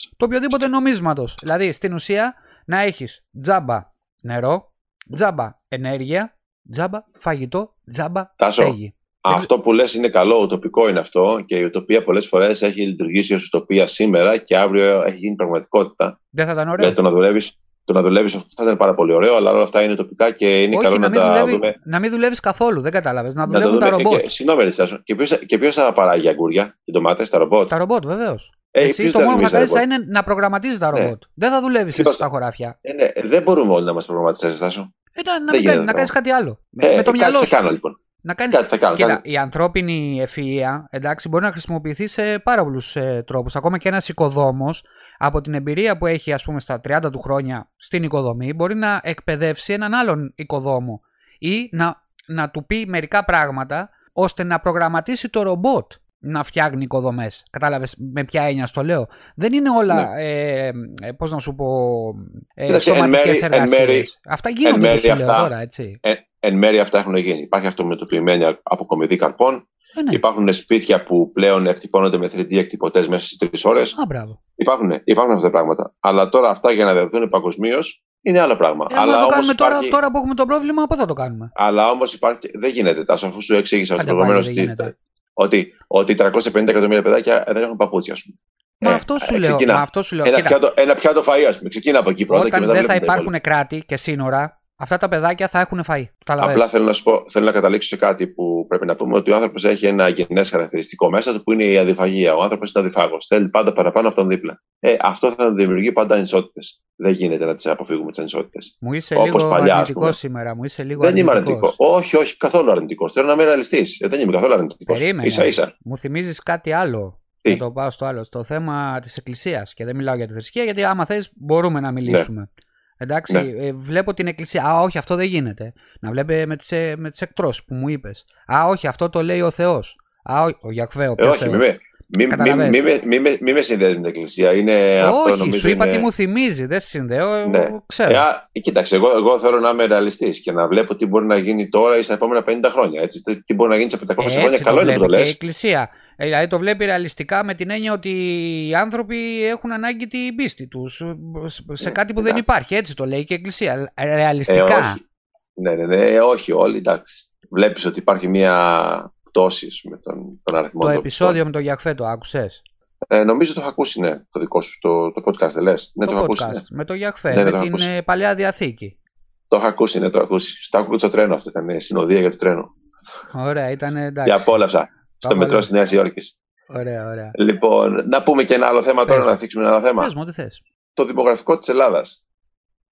του οποιοδήποτε νομίσματος. Δηλαδή, στην ουσία, να έχεις τζάμπα νερό, τζάμπα ενέργεια, τζάμπα φαγητό, τζάμπα Τάσο, στέγη. Αυτό που λες είναι καλό, ουτοπικό είναι αυτό και η ουτοπία πολλές φορές έχει λειτουργήσει ως ουτοπία σήμερα και αύριο έχει γίνει πραγματικότητα. Δεν θα ήταν ωραίο. το να δουλεύεις, το να δουλεύεις αυτό θα ήταν πάρα πολύ ωραίο, αλλά όλα αυτά είναι τοπικά και είναι Όχι, καλό να, να τα δουλεύει, δούμε. Να μην δουλεύεις καθόλου, δεν κατάλαβες. Να δουλεύουν τα ρομπότ. Συγγνώμη, και ποιο θα παράγει αγκούρια και ντομάτες, τα ρομπότ; Τα ρομπότ, βεβαίως. Ε, Εσύ το μόνο που θα κάνεις θα είναι να προγραμματίζεις τα ναι. ρομπότ. Ναι. Δεν θα δουλεύεις εσύ στα χωράφια. Ε, ναι, δεν μπορούμε όλοι να μας προγραμματίσει, Στάσο. Ε, να, να, να κάνεις κάτι άλλο. Ε, με το μυαλό σου. κάνω λοιπόν. Να κάνεις... Κάτι θα κάνω. Κοίτα, η ανθρώπινη ευφυΐα εντάξει, μπορεί να χρησιμοποιηθεί σε πάρα πολλούς ε, τρόπους. Ακόμα και ένας οικοδόμος, από την εμπειρία που έχει ας πούμε, στα 30 του χρόνια στην οικοδομή, μπορεί να εκπαιδεύσει έναν άλλον οικοδόμο ή να, να του πει μερικά πράγματα ώστε να προγραμματίσει το ρομπότ να φτιάχνει οικοδομές. Κατάλαβες με ποια έννοια στο λέω. Δεν είναι όλα, ναι. ε, ε, πώς να σου πω, ε, σωματικές εργασίες. Αυτά γίνονται εν αυτά, τώρα, έτσι. Ε, εν μέρει αυτά έχουν γίνει. Υπάρχει αυτομετωπιμένη αποκομιδή καρπών. Ε, ναι. Υπάρχουν σπίτια που πλέον εκτυπώνονται με 3D εκτυπωτές μέσα στις τρεις ώρες. Υπάρχουν, υπάρχουν αυτά τα πράγματα. Αλλά τώρα αυτά για να δεθούν παγκοσμίως είναι άλλο πράγμα. Ε, αλλά το κάνουμε τώρα, υπάρχει... τώρα που έχουμε το πρόβλημα, πότε θα το κάνουμε. Αλλά όμως υπάρχει. Δεν γίνεται. Τάσο, αφού σου εξήγησα προηγουμένω ότι, ότι, ότι 350 εκατομμύρια παιδάκια δεν έχουν παπούτσια, ας πούμε. Μα ε, αυτό σου λέω. αυτό σου λέω. Ένα, πιάτο, ένα πιάτο φαΐ, ας πούμε. Ξεκινά από εκεί πρώτα Όταν και μετά δεν θα υπάρχουν κράτη και σύνορα, αυτά τα παιδάκια θα έχουν φαΐ. Απλά θέλω να, σου πω, θέλω να καταλήξω σε κάτι που πρέπει να πούμε ότι ο άνθρωπος έχει ένα γεννέ χαρακτηριστικό μέσα του που είναι η αδιφαγία. Ο άνθρωπος είναι αδιφάγος. Θέλει πάντα παραπάνω από τον δίπλα. Ε, αυτό θα δημιουργεί πάντα ανισότητες. Δεν γίνεται να τις αποφύγουμε τις ανισότητες. Μου είσαι Όπως λίγο παλιά, αρνητικός σήμερα. Μου είσαι λίγο δεν είμαι αρνητικός. Όχι, όχι, καθόλου αρνητικός. Θέλω να είμαι ρεαλιστής. Ε, δεν είμαι καθόλου αρνητικός. σα ίσα. Μου θυμίζεις κάτι άλλο. Τι; Θα το πάω στο άλλο. Στο θέμα της Εκκλησίας. Και δεν μιλάω για τη θρησκεία, γιατί άμα θες μπορούμε να μιλήσουμε. Ναι. Εντάξει, ναι. ε, βλέπω την εκκλησία. Α, όχι, αυτό δεν γίνεται. Να βλέπει με τις ε, με τις εκτρώσεις που μου είπες. Α, όχι, αυτό το λέει ο Θεός. Α, ο, ο Γιακβέ, ο ε, όχι, μη, μη, μη, μη, μη, μη, μη με συνδέεις με την εκκλησία. Είναι όχι, αυτό, νομίζω, σου είπα είναι... τι μου θυμίζει. Δεν συνδέω. Ναι. Ξέρω. Ε, κοίταξε, εγώ, εγώ θέλω να είμαι ρεαλιστής και να βλέπω τι μπορεί να γίνει τώρα ή στα επόμενα 50 χρόνια. Έτσι, τι μπορεί να γίνει σε 500 χρόνια. Καλό είναι που το λε. η εκκλησία. Ε, δηλαδή το βλέπει ρεαλιστικά με την έννοια ότι οι άνθρωποι έχουν ανάγκη την πίστη τους σε ναι, κάτι που δεν υπάρχει. Έτσι το λέει και η Εκκλησία. Ρεαλιστικά. Ε, όχι. Ναι, ναι, ναι, όχι όλοι, εντάξει. Βλέπεις ότι υπάρχει μια πτώση με τον, τον αριθμό Το επεισόδιο με τον Γιακφέ το άκουσες; Ε, νομίζω το έχω ακούσει, ναι, το δικό σου το, το podcast, δεν λες; Ναι, το, το έχω ακούσει, ναι. Με τον Γιακφέ, ναι, με την ακούσει. Παλαιά Διαθήκη. Το έχω ακούσει, ναι, το έχω ακούσει. Το άκουγα στο τρένο αυτό, ήταν συνοδεία για το τρένο. Ωραία, ήταν εντάξει. Για απόλαυσα στο μετρό της Νέας Υόρκης. Ωραία, ωραία. Λοιπόν, να πούμε και ένα άλλο θέμα τώρα, να θίξουμε ένα άλλο θέμα. Πες μου, τι θες. Το δημογραφικό της Ελλάδας.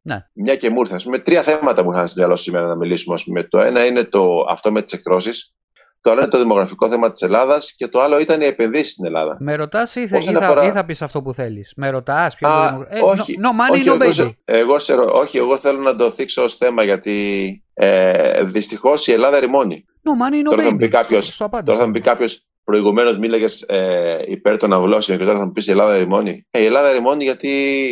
Ναι. Μια και μου ήρθε. πούμε, τρία θέματα μου ήρθαν στο μυαλό σήμερα να μιλήσουμε. Ας πούμε. Το ένα είναι το, αυτό με τις εκτρώσεις. Το άλλο είναι το δημογραφικό θέμα της Ελλάδας και το άλλο ήταν οι επενδύσεις στην Ελλάδα. Με ρωτάς ή, θε, ή, αφορά... ή, θα πεις αυτό που θέλεις. Με ρωτάς, ποιο Α, δημο... ε, όχι, no, no money, όχι, no baby. Εγώ, εγώ, όχι, εγώ θέλω να το θίξω ως θέμα γιατί ε, δυστυχώς η Ελλάδα ρημώνει. No money, no τώρα baby. Θα μου πει κάποιο, προηγουμένως μίλαγες ε, υπέρ των αυλώσεων και τώρα θα μου πεις η Ελλάδα ρημώνει. Ε, η Ελλάδα ρημώνει γιατί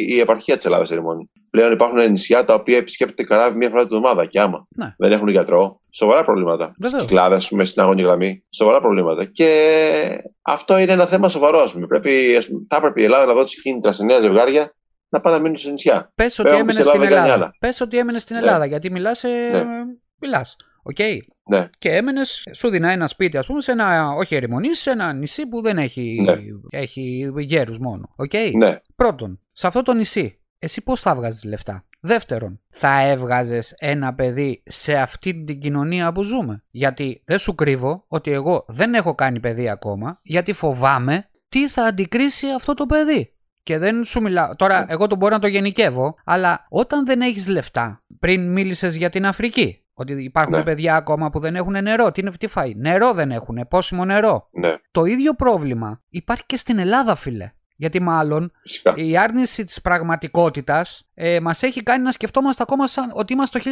η επαρχία της Ελλάδας ρημώνει. Πλέον υπάρχουν νησιά τα οποία επισκέπτεται καράβι μία φορά την εβδομάδα και άμα. Ναι. Δεν έχουν γιατρό. Σοβαρά προβλήματα. Στι κυκλάδε, ας πούμε, στην αγώνη γραμμή. Σοβαρά προβλήματα. Και αυτό είναι ένα θέμα σοβαρό, ας πούμε. Πρέπει, ας πούμε, θα έπρεπε η Ελλάδα να δώσει κίνητρα σε νέα ζευγάρια να πάνε να μείνουν σε νησιά. Πες ότι, έμενες στην Ελλάδα. Πες ότι έμενες στην Ελλάδα, γιατί μιλάς. Ε... Ναι. Μιλάς. Okay. Ναι. Και έμενες, σου δίνα ένα σπίτι, ας πούμε, σε ένα, όχι ερημονή, σε ένα νησί που δεν έχει, ναι. έχει γέρους μόνο. Okay. Ναι. Πρώτον, σε αυτό το νησί, εσύ πώς θα βγάζεις λεφτά; Δεύτερον, θα έβγαζες ένα παιδί σε αυτή την κοινωνία που ζούμε; Γιατί δεν σου κρύβω ότι εγώ δεν έχω κάνει παιδί ακόμα, γιατί φοβάμαι τι θα αντικρίσει αυτό το παιδί. Και δεν σου μιλάω. Τώρα, εγώ το μπορώ να το γενικεύω, αλλά όταν δεν έχεις λεφτά, πριν μίλησες για την Αφρική, ότι υπάρχουν ναι. παιδιά ακόμα που δεν έχουν νερό. Τι, τι φάει, νερό δεν έχουν, πόσιμο νερό. Ναι. Το ίδιο πρόβλημα υπάρχει και στην Ελλάδα, φίλε. Γιατί μάλλον Φυσικά. η άρνηση της πραγματικότητας ε, μας έχει κάνει να σκεφτόμαστε ακόμα σαν ότι είμαστε το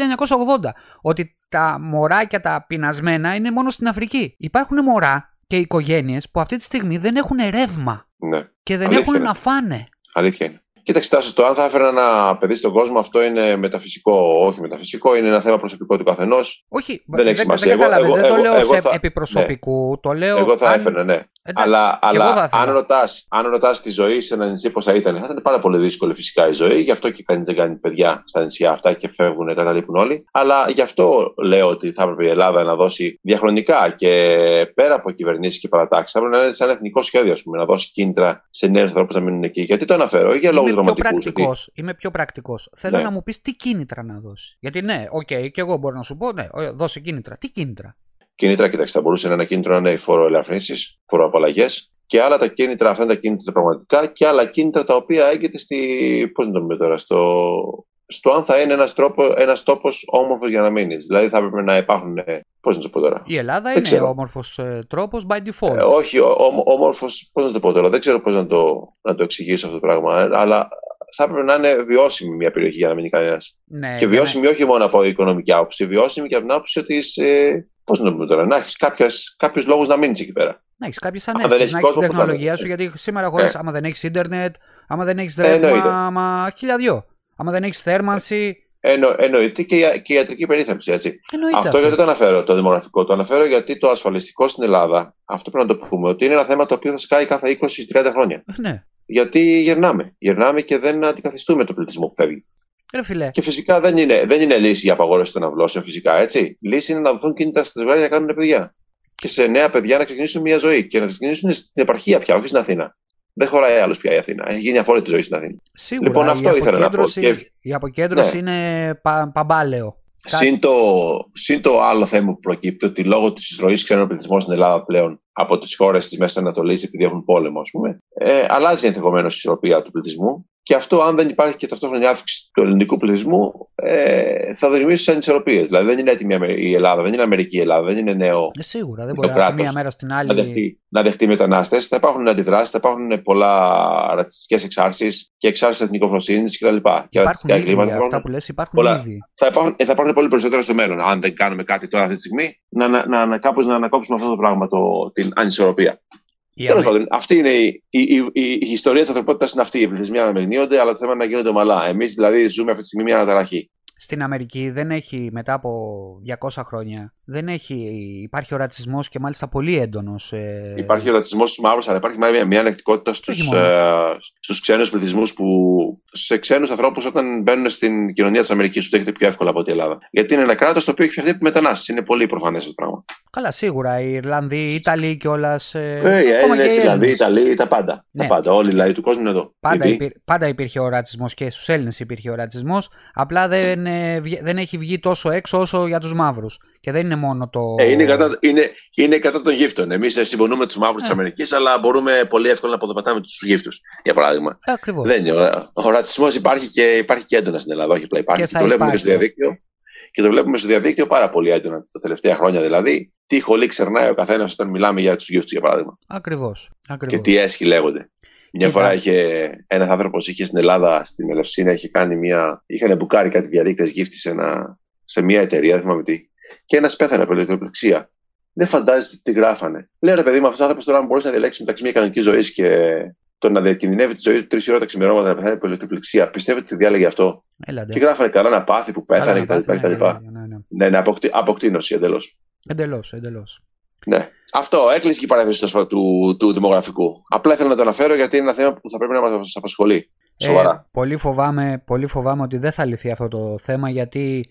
1980. Ότι τα μωράκια τα πεινασμένα είναι μόνο στην Αφρική. Υπάρχουν μωρά και οικογένειες που αυτή τη στιγμή δεν έχουν ρεύμα. Ναι. Και δεν έχουν να φάνε. Αλήθεια είναι. Κοίταξε, το αν θα έφερα ένα παιδί στον κόσμο, αυτό είναι μεταφυσικό. Όχι μεταφυσικό, είναι ένα θέμα προσωπικό του καθενός. Όχι, δεν έχει σημασία. Δεν, εγώ, δεν το λέω εγώ, σε επιπροσωπικού. Ναι. Το λέω εγώ θα αν... έφερα, ναι. Εντάξει, αλλά αλλά αν ρωτάς αν ρωτάς τη ζωή σε ένα νησί πώ θα ήταν, θα ήταν πάρα πολύ δύσκολη φυσικά η ζωή. Γι' αυτό και κανείς δεν κάνει παιδιά στα νησιά αυτά και φεύγουν, καταλείπουν όλοι. Αλλά γι' αυτό λέω ότι θα έπρεπε η Ελλάδα να δώσει διαχρονικά και πέρα από κυβερνήσεις και παρατάξεις, θα έπρεπε να είναι σαν εθνικό σχέδιο, ας πούμε, να δώσει κίνητρα σε νέους ανθρώπους να μείνουν εκεί. Γιατί το αναφέρω, για λόγους δραματικούς. Γιατί... Είμαι πιο πρακτικός. Θέλω ναι. να μου πεις τι κίνητρα να δώσει. Γιατί ναι, OK, okay, και εγώ μπορώ να σου πω, ναι, δώσει κίνητρα. Τι κίνητρα; Κίνητρα, κοιτάξτε, θα μπορούσε να είναι ένα κίνητρο να είναι φοροελαφρύνσεις, φοροαπαλλαγές και άλλα τα κίνητρα, αυτά είναι τα κίνητρα πραγματικά και άλλα κίνητρα τα οποία έγκεινται στη. Πώς να το πούμε τώρα, στο, στο αν θα είναι ένας ένας τόπος όμορφος για να μείνεις. Δηλαδή θα έπρεπε να υπάρχουν. Πώς να το πω τώρα; Η Ελλάδα δεν είναι όμορφος ε, τρόπος by default. Ε, όχι, όμορφος. Πώς να το πω τώρα. Δεν ξέρω πώς να το, να το εξηγήσω αυτό το πράγμα. Ε, αλλά θα έπρεπε να είναι βιώσιμη μια περιοχή για να μείνει κανένας. Ναι, και βιώσιμη ναι. όχι μόνο από οικονομική άποψη, βιώσιμη και από την άποψη ότι. Ε, Πώς να το πούμε τώρα, να έχεις κάποιους λόγους να μείνεις εκεί πέρα. Να έχεις κάποιες ανέσει, να έχεις την τεχνολογία σου, γιατί σήμερα χωρίς, ε. άμα δεν έχεις ίντερνετ, άμα δεν έχεις ρεύμα, άμα χιλιαδιό. Άμα δεν έχεις θέρμανση. Εννο, εννοείται και, η, και η ιατρική περίθαλψη. Έτσι. αυτό γιατί το αναφέρω, το δημογραφικό. Το αναφέρω γιατί το ασφαλιστικό στην Ελλάδα, αυτό πρέπει να το πούμε, ότι είναι ένα θέμα το οποίο θα σκάει κάθε 20-30 χρόνια. Ναι. Γιατί γερνάμε. Γερνάμε και δεν αντικαθιστούμε το πληθυσμό που φεύγει. Ρε φιλέ. Και φυσικά δεν είναι, δεν είναι λύση η απαγόρευση των αυλώσεων, φυσικά έτσι. Λύση είναι να δοθούν κίνητρα στα ζευγάρια να κάνουν παιδιά. Και σε νέα παιδιά να ξεκινήσουν μια ζωή και να ξεκινήσουν στην επαρχία πια, όχι στην Αθήνα. Δεν χωράει άλλος πια η Αθήνα. Έχει γίνει αφόρητη ζωή στην Αθήνα. Σίγουρα. Λοιπόν, αυτό ήθελα να πω. Και... Η αποκέντρωση ναι. είναι πα, παμπάλαιο. Συν το, συν το άλλο θέμα που προκύπτει ότι λόγω της εισρωής ξένων πληθυσμών στην Ελλάδα πλέον από τις χώρες της Μέσης Ανατολής, επειδή έχουν πόλεμο, ας πούμε, ε, αλλάζει ενδεχομένως η ισορροπία του πληθυσμού και αυτό, αν δεν υπάρχει και ταυτόχρονα αύξηση του ελληνικού πληθυσμού, ε, θα δημιουργήσει ανισορροπίε. Δηλαδή, δεν είναι έτοιμη η Ελλάδα, δεν είναι Αμερική η Ελλάδα, δεν είναι νέο. Ε, σίγουρα, δεν μπορεί από μία μέρα στην άλλη. Να δεχτεί, να δεχτεί μετανάστες. Θα υπάρχουν αντιδράσεις, θα υπάρχουν πολλά ρατσιστικές εξάρσεις και εξάρσεις εθνικοφροσύνης κτλ. Και ρατσιστικά εγκλήματα. Αυτά που λες υπάρχουν πολλά, ήδη. Θα υπάρχουν, ε, θα υπάρχουν πολύ περισσότερο στο μέλλον, αν δεν κάνουμε κάτι τώρα αυτή τη στιγμή, να, να, να, να κάπως να ανακόψουμε αυτό το πράγμα, το, την ανισορροπία. Τέλος πάντων, αυτή είναι η, η, η, η ιστορία της ανθρωπότητας. Είναι αυτή. Οι πληθυσμοί αναμειγνύονται, αλλά το θέμα είναι να γίνονται ομαλά. Εμείς δηλαδή ζούμε αυτή τη στιγμή μια αναταραχή στην Αμερική δεν έχει μετά από 200 χρόνια δεν έχει, υπάρχει ο ρατσισμός και μάλιστα πολύ έντονος. Ε... Υπάρχει ο ρατσισμός στους μαύρους, αλλά υπάρχει μια, μια ανεκτικότητα στους ε, στους ξένους πληθυσμούς που. σε ξένους ανθρώπους όταν μπαίνουν στην κοινωνία της Αμερικής τους δέχεται πιο εύκολα από την Ελλάδα. Γιατί είναι ένα κράτος το οποίο έχει φτιαχτεί μετανάστες. Είναι πολύ προφανές αυτό το πράγμα. Καλά, σίγουρα. Οι Ιρλανδοί, οι Ιταλοί κιόλας. Ε, ε, οι Έλληνες, οι Ιρλανδοί, οι Ιταλοί, τα πάντα. Ναι. Τα πάντα. Όλοι οι λαοί του κόσμου είναι εδώ. Πάντα, υπήρ, πάντα υπήρχε ο ρατσισμός και στους Έλληνες υπήρχε ο ρατσισμός. Απλά δεν δεν έχει βγει τόσο έξω όσο για τους μαύρους. Και δεν είναι μόνο το. Ε, είναι, κατά, είναι, είναι κατά των γύφτων. Εμείς ε, συμπονούμε τους μαύρους ε. τη Αμερικής, αλλά μπορούμε πολύ εύκολα να αποδοπατάμε τους γύφτους. Για παράδειγμα. Ε, Ακριβώς. Ο, ο ρατσισμός υπάρχει και, υπάρχει και έντονα στην Ελλάδα. Όχι απλά υπάρχει. Και, και το βλέπουμε και στο διαδίκτυο. Και το βλέπουμε στο διαδίκτυο πάρα πολύ έντονα τα τελευταία χρόνια δηλαδή. Τι χολή ξερνάει ο καθένας όταν μιλάμε για τους γύφτους, για παράδειγμα. Ακριβώς. Και τι έσχη λέγονται. Μια φορά είχε ένας άνθρωπος είχε στην Ελλάδα, στην Ελευσίνα, είχε κάνει μια. είχαν μπουκάρει κάτι διαδίκτε γύφτη σε, ένα, σε μια εταιρεία, δεν θυμάμαι τι. Και ένας πέθανε από ηλεκτροπληξία. Δεν φαντάζεστε τι γράφανε. Λέω ρε παιδί μου, αυτός ο άνθρωπος τώρα μπορεί να διαλέξει μεταξύ μια κανονική ζωή και το να διακινδυνεύει τη ζωή του τρεις ώρα τα ξημερώματα να πεθάνει από ηλεκτροπληξία. Πιστεύετε ότι διάλεγε αυτό; Έλατε. Και γράφανε καλά να πάθει που πέθανε κτλ. Ναι, ναι, ναι, ναι, ναι, αποκτήνωση εντελώς. Εντελώς, εντελώς. Ναι. Αυτό έκλεισε και η παρένθεση του, του δημογραφικού. Απλά ήθελα να το αναφέρω γιατί είναι ένα θέμα που θα πρέπει να μας απασχολεί. Σοβαρά. Ε, πολύ, φοβάμαι, πολύ φοβάμαι ότι δεν θα λυθεί αυτό το θέμα γιατί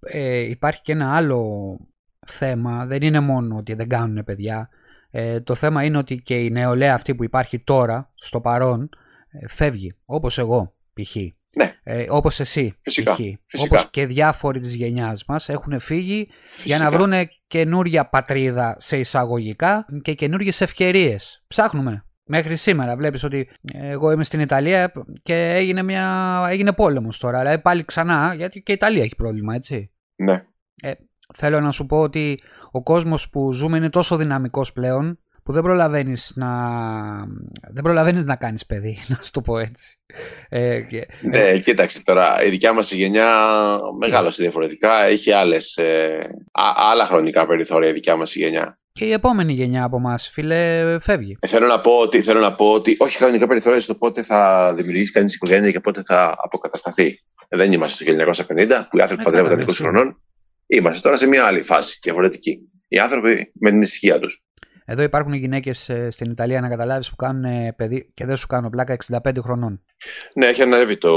ε, υπάρχει και ένα άλλο θέμα. Δεν είναι μόνο ότι δεν κάνουν παιδιά. Ε, το θέμα είναι ότι και η νεολαία αυτή που υπάρχει τώρα, στο παρόν, ε, φεύγει. Όπως εγώ, π.χ. Ναι. Ε, όπως εσύ, φυσικά, π.χ. Όπως και διάφοροι της γενιάς μας έχουν φύγει για να βρουν καινούρια πατρίδα σε εισαγωγικά και καινούριε ευκαιρίες. Ψάχνουμε. Μέχρι σήμερα βλέπεις ότι εγώ είμαι στην Ιταλία και έγινε, μια... έγινε πόλεμος τώρα. Αλλά πάλι ξανά, γιατί και η Ιταλία έχει πρόβλημα, έτσι. Ναι. Ε, θέλω να σου πω ότι ο κόσμος που ζούμε είναι τόσο δυναμικός πλέον που δεν προλαβαίνεις να, δεν προλαβαίνεις να κάνεις παιδί, να σου το πω έτσι. Ε, και... Ναι, κοίταξε τώρα, η δικιά μας η γενιά μεγάλωσε διαφορετικά, έχει άλλες, ε, άλλα χρονικά περιθώρια η δικιά μας η γενιά. Και η επόμενη γενιά από εμάς, φίλε, φεύγει. Ε, θέλω, να πω ότι, θέλω να πω ότι όχι χρονικά περιθώρια στο πότε θα δημιουργήσει κανείς οικογένεια και πότε θα αποκατασταθεί. Ε, δεν είμαστε στο 1950 που οι άνθρωποι ε, παντρεύονταν 20 χρονών. Είμαστε τώρα σε μια άλλη φάση διαφορετική. Οι άνθρωποι με την ησυχία τους. Εδώ υπάρχουν γυναίκες ε, στην Ιταλία, να καταλάβεις, που κάνουν ε, παιδί και δεν σου κάνω πλάκα 65 χρονών. Ναι, έχει ανέβει το,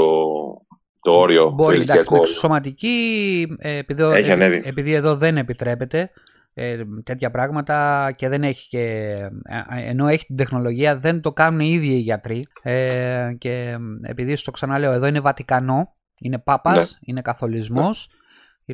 το όριο. Μπορεί, το εντάξει, όριο. σωματική, ε, επειδή, έχει ανέβει. επειδή εδώ δεν επιτρέπεται ε, τέτοια πράγματα και δεν έχει και, ενώ έχει την τεχνολογία δεν το κάνουν οι ίδιοι οι γιατροί ε, και επειδή στο ξαναλέω εδώ είναι Βατικανό, είναι Πάπας, ναι. είναι καθολισμός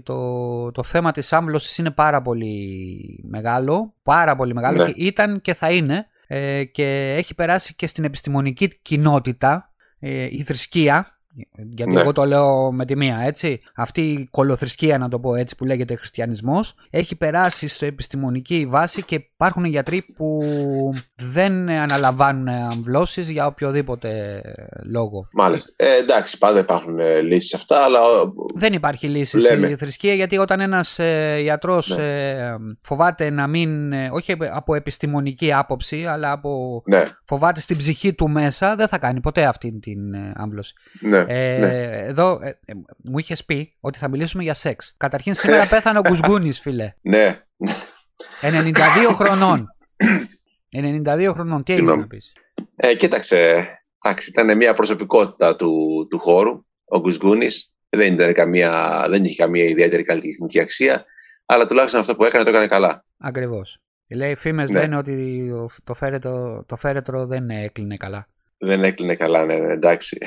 το, το θέμα της άμβλωσης είναι πάρα πολύ μεγάλο, πάρα πολύ μεγάλο ναι. και ήταν και θα είναι ε, και έχει περάσει και στην επιστημονική κοινότητα ε, η θρησκεία γιατί ναι. εγώ το λέω με τη μία, έτσι. Αυτή η κολοθρησκεία, να το πω έτσι, που λέγεται χριστιανισμός, έχει περάσει στο επιστημονική βάση και υπάρχουν γιατροί που δεν αναλαμβάνουν αμβλώσεις για οποιοδήποτε λόγο. Μάλιστα. Ε, εντάξει, πάντα υπάρχουν ε, λύσεις αυτά, αλλά. Δεν υπάρχει λύση στη θρησκεία, γιατί όταν ένας ε, γιατρός ναι. ε, φοβάται να μην. Ε, όχι από επιστημονική άποψη, αλλά από. Ναι. φοβάται στην ψυχή του μέσα, δεν θα κάνει ποτέ αυτή την ε, άμβλωση. Ναι. Ε, ναι. Εδώ ε, ε, μου είχες πει ότι θα μιλήσουμε για σεξ. Καταρχήν σήμερα πέθανε ο Γκουσγκούνης, φίλε. Ναι. 92 χρονών. 92 χρονών. Τι έχεις να πεις; Ε, κοίταξε. Εντάξει, ήταν μια προσωπικότητα του, του χώρου. Ο Γκουσγκούνης δεν, ήταν καμία, δεν είχε καμία ιδιαίτερη καλλιτεχνική αξία. Αλλά τουλάχιστον αυτό που έκανε το έκανε καλά. Ακριβώς. Λέει, οι φήμες ναι. λένε ότι το φέρετρο, το φέρετρο δεν έκλεινε καλά. Δεν έκλεινε καλά, ναι, ναι εντάξει.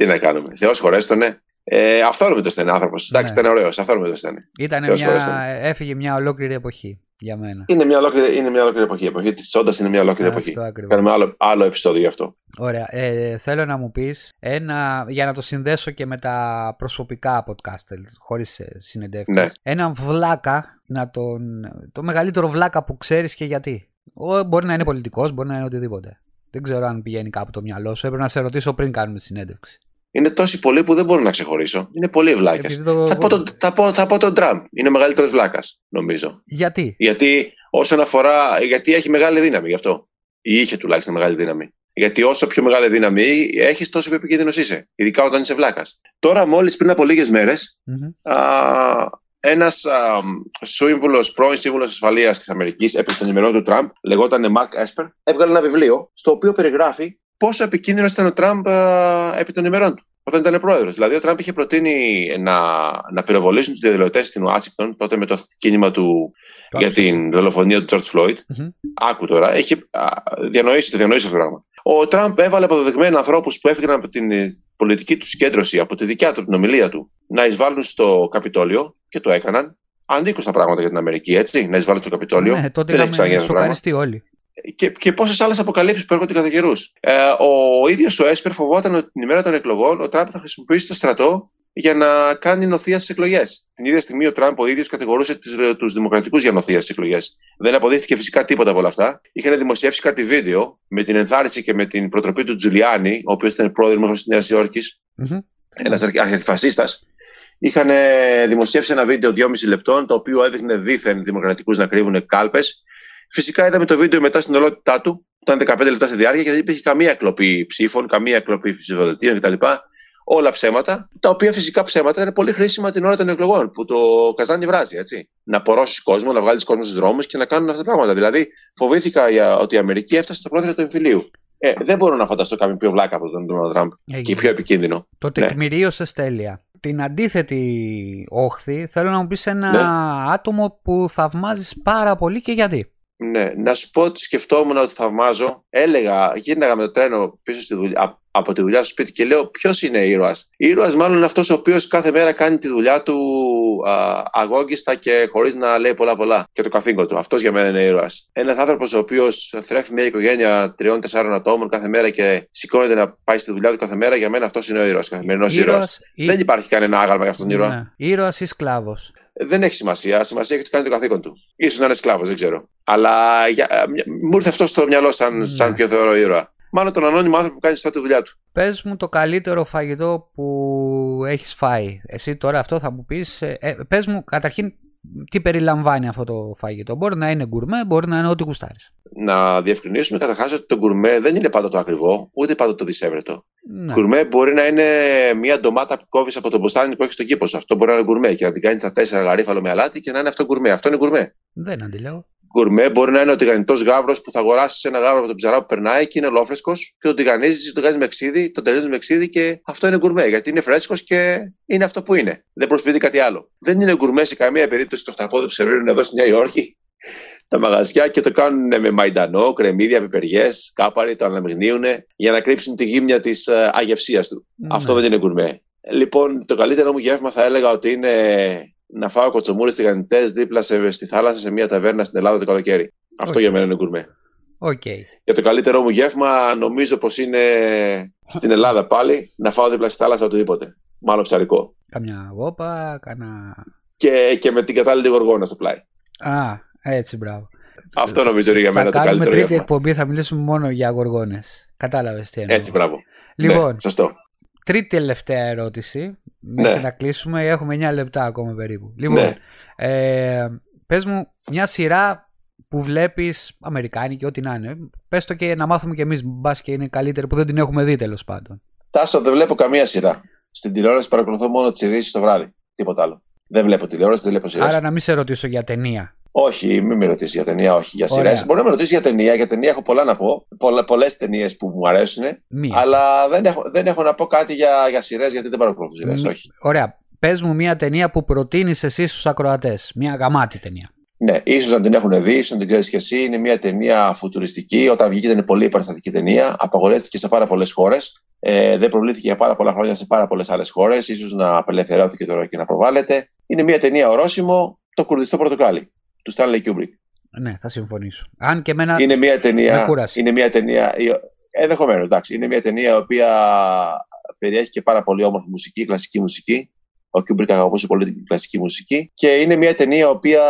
Τι να κάνουμε. Θεός χωρέστονε. Ε, αυθόρμητος ήταν άνθρωπος. Εντάξει, Ναι. ήταν ωραίος. Αυθόρμητος ήταν. Ήτανε Θεός μια, φορέσαν. έφυγε μια ολόκληρη εποχή για μένα. Είναι μια ολόκληρη, είναι μια ολόκληρη εποχή. Η εποχή της Τσόντας είναι μια ολόκληρη εποχή. Αυτό ακριβώς. Κάνουμε άλλο, άλλο επεισόδιο γι' αυτό. Ωραία. Ε, θέλω να μου πεις ένα, για να το συνδέσω και με τα προσωπικά podcast, χωρίς ε, συνεντεύξεις. Ναι. Έναν βλάκα, να τον, το μεγαλύτερο βλάκα που ξέρεις και γιατί. Ο, μπορεί να είναι πολιτικός, μπορεί να είναι οτιδήποτε. Δεν ξέρω αν πηγαίνει κάπου το μυαλό σου. Έπρεπε να σε ρωτήσω πριν κάνουμε τη συνέντευξη. Είναι τόσοι πολλοί που δεν μπορώ να ξεχωρίσω. Είναι πολύ βλάκες. Επειδή το- Θα, πω τον- θα, πω, θα πω τον Τραμπ. Είναι μεγαλύτερος βλάκας, νομίζω. Γιατί; Γιατί όσον αφορά. Γιατί έχει μεγάλη δύναμη γι' αυτό. Ή είχε τουλάχιστον μεγάλη δύναμη. Γιατί όσο πιο μεγάλη δύναμη έχεις, τόσο πιο επικίνδυνος είσαι. Ειδικά όταν είσαι βλάκας. Τώρα, μόλις πριν από λίγες μέρες, Μμμ. ένας σύμβουλος, πρώην σύμβουλος ασφαλείας της Αμερικής, επί των ημερών του Τραμπ, λεγόταν Μαρκ Έσπερ, έβγαλε ένα βιβλίο στο οποίο περιγράφει πόσο επικίνδυνο ήταν ο Τραμπ α, επί των ημερών του. Όταν ήταν πρόεδρος. Δηλαδή, ο Τραμπ είχε προτείνει να, να πυροβολήσουν τους διαδηλωτές στην Ουάσιγκτον, τότε με το κίνημα του Το για άκουσα. την δολοφονία του George Floyd. Μμμ. Άκου τώρα, έχει α, διανοήσει, το διανοήσει αυτό το πράγμα. Ο Τραμπ έβαλε αποδεδειγμένα ανθρώπους που έφυγαν από την ε, πολιτική του συγκέντρωση, από τη δικιά του την ομιλία του, να εισβάλλουν στο Καπιτόλιο και το έκαναν. Ανήκουν στα πράγματα για την Αμερική, έτσι, να εισβάλλουν στο Καπιτόλιο. Ναι, τότε Δεν έχει ξαναγίνει είχαμε αυτό το πράγμα. σοκαριστεί όλοι. Και, και πόσες άλλες αποκαλύψεις που έρχονται κατά καιρούς. Ε, ο ίδιος ο Έσπερ φοβόταν ότι την ημέρα των εκλογών ο Τραμπ θα χρησιμοποιήσει το στρατό για να κάνει νοθεία στις εκλογές. Την ίδια στιγμή ο Τραμπ ο ίδιος κατηγορούσε τους Δημοκρατικούς για νοθεία στις εκλογές. Δεν αποδείχθηκε φυσικά τίποτα από όλα αυτά. Είχαν δημοσιεύσει κάτι βίντεο με την ενθάρρυνση και με την προτροπή του Τζουλιάνι, ο οποίος ήταν πρόεδρο της Νέας Υόρκης, Μμμ. ένας αρχιφασίστας. Είχαν δημοσιεύσει ένα βίντεο 2,5 λεπτών, το οποίο έδειχνε δίθεν δημοκρατικούς να κρύβουν κάλπες. Φυσικά είδαμε το βίντεο μετά στην ολότητά του, ήταν 15 λεπτά στη διάρκεια και δεν υπήρχε καμία κλοπή ψήφων, καμία κλοπή ψηφοδελτίων κτλ. Όλα ψέματα, τα οποία φυσικά ψέματα είναι πολύ χρήσιμα την ώρα των εκλογών, που το καζάνι βράζει, έτσι. Να απορρώσει κόσμο, να βγάλεις κόσμο στους δρόμους και να κάνουν αυτά τα πράγματα. Δηλαδή, φοβήθηκα για, ότι η Αμερική έφτασε στα πρόθυρα του εμφυλίου. Ε, δεν μπορώ να φανταστώ κάποιον πιο βλάκα από τον Donald Τραμπ και Έγινε. πιο επικίνδυνο. Το Ναι. τεκμηρίωσε τέλεια. Την αντίθετη όχθη θέλω να μου πεις ένα Ναι. άτομο που θαυμάζεις πάρα πολύ και γιατί. Ναι, να σου πω ότι σκεφτόμουν ότι θαυμάζω. Έλεγα, γύρναγα με το τρένο πίσω στη δουλειά, α- από τη δουλειά στο σπίτι και λέω ποιος είναι ήρωας; Ήρωας, μάλλον είναι αυτός ο οποίος κάθε μέρα κάνει τη δουλειά του α, αγόγγιστα και χωρίς να λέει πολλά πολλά και το καθήκον του. Αυτός για μένα είναι ήρωας. Ένας άνθρωπος ο οποίος θρέφει μια οικογένεια τριών-τεσσάρων ατόμων κάθε μέρα και σηκώνεται να πάει στη δουλειά του κάθε μέρα, για μένα αυτός είναι ο ήρωας. Καθημερινός ήρωας. Ήρωας ή... Δεν υπάρχει κανένα άγαλμα για αυτόν τον ήρωα. Ναι. Ήρωας ή σκλάβος. Δεν έχει σημασία. Σημασία έχει ότι κάνει το καθήκον του. σω να είναι σκλάβος, δεν ξέρω. Αλλά για, ε, μια- μου ήρθε αυτό στο μυαλό σαν, Ναι. σαν πιο θεωρώ ήρωα. Μάλλον τον ανώνυμο άνθρωπο που κάνει σωστά τη δουλειά του. Πες μου το καλύτερο φαγητό που έχεις φάει. Εσύ τώρα αυτό θα μου πεις. Ε, ε, πες μου καταρχήν τι περιλαμβάνει αυτό το φαγητό. Μπορεί να είναι γκουρμέ, μπορεί να είναι ό,τι γουστάρεις. Να διευκρινίσουμε καταρχάς ότι το γκουρμέ δεν είναι πάντα το ακριβό, ούτε πάντα το δισεύρετο. Ναι. Γκουρμέ μπορεί να είναι μια ντομάτα που κόβεις από το μποστάνι που έχεις στον κήπο σου. Αυτό μπορεί να είναι γκουρμέ και να την κάνεις στα τέσσερα γαρίφαλο με αλάτι και να είναι αυτό γκουρμέ. Αυτό είναι γκουρμέ. Δεν αντιλέγω. Γκουρμέ μπορεί να είναι ο τηγανιτό γάβρος που θα αγοράσει ένα γάβρο από τον ψαρά που περνάει και είναι ολόφρεσκος και τον τηγανίζει, τον κάνει με ξύδι, τον τελειώνεις με ξύδι και αυτό είναι γκουρμέ. Γιατί είναι φρέσκος και είναι αυτό που είναι. Δεν προσποιείται κάτι άλλο. Δεν είναι γκουρμέ σε καμία περίπτωση το χταπόδι που σερβίρουν εδώ στη Νέα Υόρκη. Τα μαγαζιά και το κάνουν με μαϊντανό, κρεμμύδια, πιπεριές, κάπαρη, το αναμειγνύουν για να κρύψουν τη γύμνια της αγευσίας του. Αυτό Ναι. δεν είναι γκουρμέ. Λοιπόν, το καλύτερο μου γεύμα θα έλεγα ότι είναι να φάω κοτσομούρες τηγανιτές δίπλα σε, στη θάλασσα σε μια ταβέρνα στην Ελλάδα το καλοκαίρι. Αυτό Οκ. για μένα είναι γκουρμέ. Οκ. Και το καλύτερό μου γεύμα νομίζω πως είναι στην Ελλάδα πάλι να φάω δίπλα στη θάλασσα οτιδήποτε. Μάλλον ψαρικό. Καμιά γόπα, κάνα. Και, και με την κατάλληλη γοργόνα στο πλάι. Α, έτσι, μπράβο. Αυτό νομίζω είναι για μένα θα το κάνουμε καλύτερο τρίτη γεύμα. εκπομπή, θα μιλήσουμε μόνο για γοργόνες. Κατάλαβες τι εννοώ. Έτσι, μπράβο. Λοιπόν, Ναι, σωστό. Τρίτη τελευταία ερώτηση. Μέχρι Ναι. να κλείσουμε, έχουμε 9 λεπτά ακόμα περίπου. Λοιπόν, Ναι. ε, πες μου μια σειρά που βλέπεις αμερικάνικη, ό,τι να είναι. Πες το και να μάθουμε κι εμείς, μπας και είναι καλύτερη που δεν την έχουμε δει τέλος πάντων. Τάσο, δεν βλέπω καμία σειρά. Στην τηλεόραση παρακολουθώ μόνο τις ειδήσεις το βράδυ. Τίποτα άλλο. Δεν βλέπω τηλεόραση, δεν βλέπω σειρέ. Άρα να μην σε ρωτήσω για ταινία. Όχι, μην με ρωτήσεις για ταινία, όχι. Για Ωραία. σειρέ. Μπορεί να με ρωτήσεις για ταινία. Για ταινία έχω πολλά να πω. Πολλές ταινίες που μου αρέσουν. Μία. Αλλά δεν έχω, δεν έχω να πω κάτι για, για σειρές, γιατί δεν παρακολουθώ σειρές. Μ, Όχι. Ωραία. Πες μου μια ταινία που προτείνεις εσύ στους ακροατές. Μια γαμάτη ταινία. Ναι, ίσως να την έχουν δει, ίσως να την ξέρεις και εσύ. Είναι μια ταινία φουτουριστική. Όταν βγήκε ήταν πολύ επαναστατική ταινία. Απαγορεύτηκε σε πάρα πολλές χώρες. Ε, δεν προβλήθηκε για πάρα πολλά χρόνια σε πάρα πολλές άλλες χώρες. σω να απελευθερώθηκε τώρα και να προβάλλεται. Είναι μια ταινία ορόσημο, το κουρδιστό πορτοκάλι του Stanley Kubrick. Ναι, θα συμφωνήσω. Αν και εμένα. Είναι μια ταινία. Είναι μια ταινία. Ενδεχομένως, εντάξει. Είναι μια ταινία η οποία περιέχει και πάρα πολύ όμορφη μουσική, κλασική μουσική. Ο Κιούμπρικ αγαπούσε πολύ την κλασική μουσική. Και είναι μια ταινία η οποία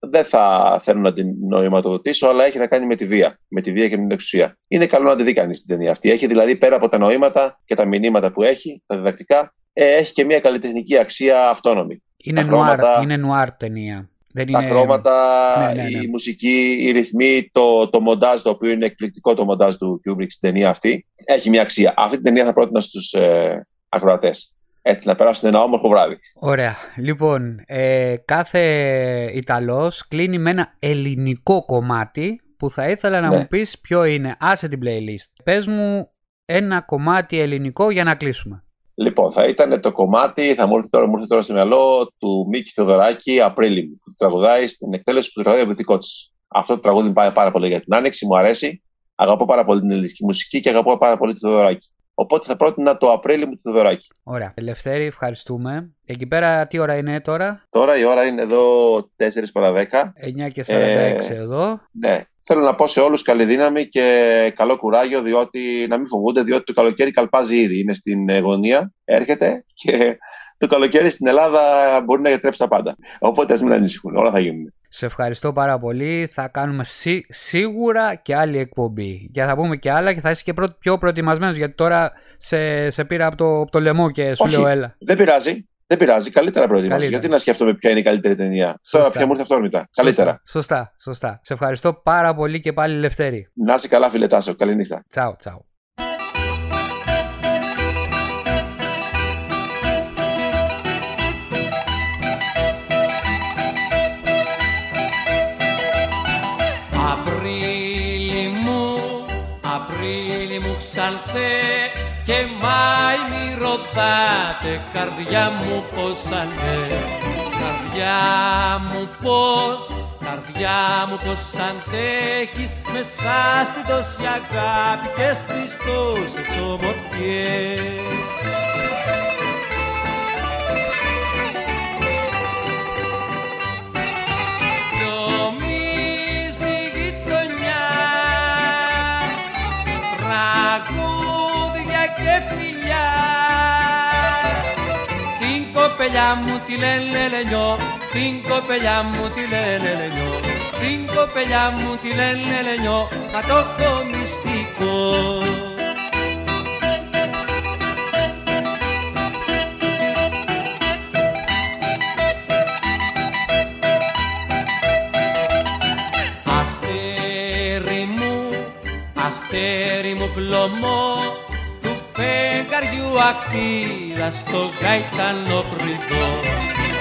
δεν θα θέλω να την νοηματοδοτήσω, αλλά έχει να κάνει με τη βία. Με τη βία και με την εξουσία. Είναι καλό να τη δει κανείς την ταινία αυτή. Έχει δηλαδή πέρα από τα νοήματα και τα μηνύματα που έχει, τα διδακτικά, ε, έχει και μια καλλιτεχνική αξία αυτόνομη. Είναι, νουάρ, είναι νουάρ ταινία. Δεν τα χρώματα, ναι, ναι, ναι. η μουσική, οι ρυθμοί, το, το μοντάζ, το οποίο είναι εκπληκτικό το μοντάζ του Kubrick στην ταινία αυτή, έχει μια αξία. Αυτή την ταινία θα πρότεινα στους ε, ακροατές έτσι να περάσουν ένα όμορφο βράδυ. Ωραία. Λοιπόν, ε, κάθε Ιταλός κλείνει με ένα ελληνικό κομμάτι που θα ήθελα να ναι. μου πεις ποιο είναι. Άσε την playlist. Πες μου ένα κομμάτι ελληνικό για να κλείσουμε. Λοιπόν, θα ήταν το κομμάτι, θα μου έρθει τώρα, μου έρθει τώρα στο μυαλό του Μίκη Θεοδωράκη, Απρίλη μου, που τραγουδάει στην εκτέλεση του τραγουδάει από Αυτό το τραγούδι πάει πάρα πολύ για την άνοιξη, μου αρέσει. Αγαπώ πάρα πολύ την ελληνική μουσική και αγαπώ πάρα πολύ τη Θεοδωράκη. Οπότε θα πρότεινα το Απρίλιο με τη Θεοδωράκη. Ωραία. Ελευθέρη, ευχαριστούμε. Εκεί πέρα τι ώρα είναι τώρα; Τώρα η ώρα είναι εδώ 4 παρα 10. 9 και 46 ε, εδώ. Ναι. Θέλω να πω σε όλους καλή δύναμη και καλό κουράγιο, διότι να μην φοβούνται, διότι το καλοκαίρι καλπάζει ήδη. Είναι στην γωνία, έρχεται και το καλοκαίρι στην Ελλάδα μπορεί να γιατρέψει τα πάντα. Οπότε ας μην ανησυχούν, όλα θα γίνουν. Σε ευχαριστώ πάρα πολύ. Θα κάνουμε σί, σίγουρα και άλλη εκπομπή. Και θα πούμε και άλλα και θα είσαι και πιο προετοιμασμένος γιατί τώρα σε, σε πήρα από το, από το λαιμό και σου λέω έλα. Δεν πειράζει. Δεν πειράζει. Καλύτερα προετοιμασμένο. Γιατί να σκέφτομαι ποια είναι η καλύτερη ταινία. Σωστά. Τώρα πια μου ήρθε αυτόρμητα. Καλύτερα. Σωστά, σωστά. Σε ευχαριστώ πάρα πολύ και πάλι Λευτέρη. Να είσαι καλά, φιλετάσο. Καλή νύχτα. Τσαου, τσαου. Και μάι μη ρωτάτε καρδιά μου πως ανέ καρδιά μου πως καρδιά μου πως αντέχεις. Μέσα στην τόση αγάπη και στις τόσες ομορφιές κοπελιά μου τη λένε λενιό, την κοπελιά μου τη λένε λενιό, την κοπελιά μου τη λένε λενιό, θα το έχω μυστικό. Αστέρι μου, αστέρι μου χλωμό, φεγγαριού ακτίδα στο γαϊτανό φρυδό.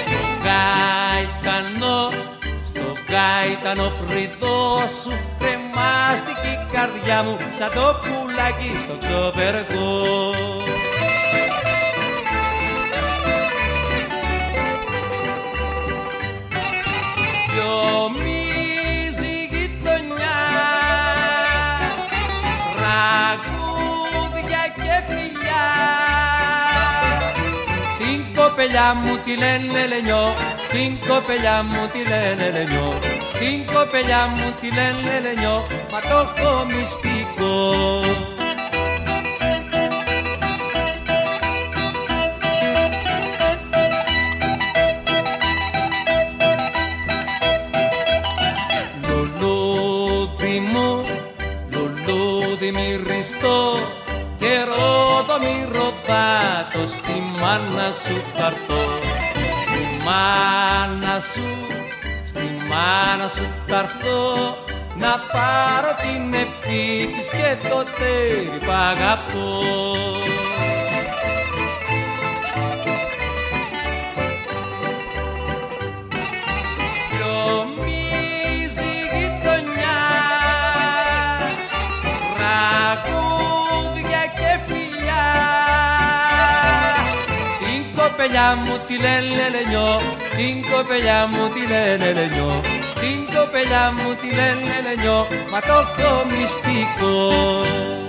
Στο γαϊτανό στο γαϊτανό φρυδό σου κρεμάστηκε η καρδιά μου σαν το πουλάκι στο ξοπεργό κοπελιά μου τη λένε λενιό, την κοπελιά μου τη λένε λενιό, την κοπελιά μου τη λένε λενιό, μα το έχω μυστικό. Λουλούδι μου, λουλούδι μυριστό, καιρό το μυρωδάτο στη μάνα σου θα στη μάνα σου, στη μάνα σου θα να πάρω την ευχή της και το τέρι που αγαπώ. κοπελιά μου τη λένε λενιό, την κοπελιά μου τη λένε λενιό, την κοπελιά μου τη λένε λενιό, μα το μυστικό.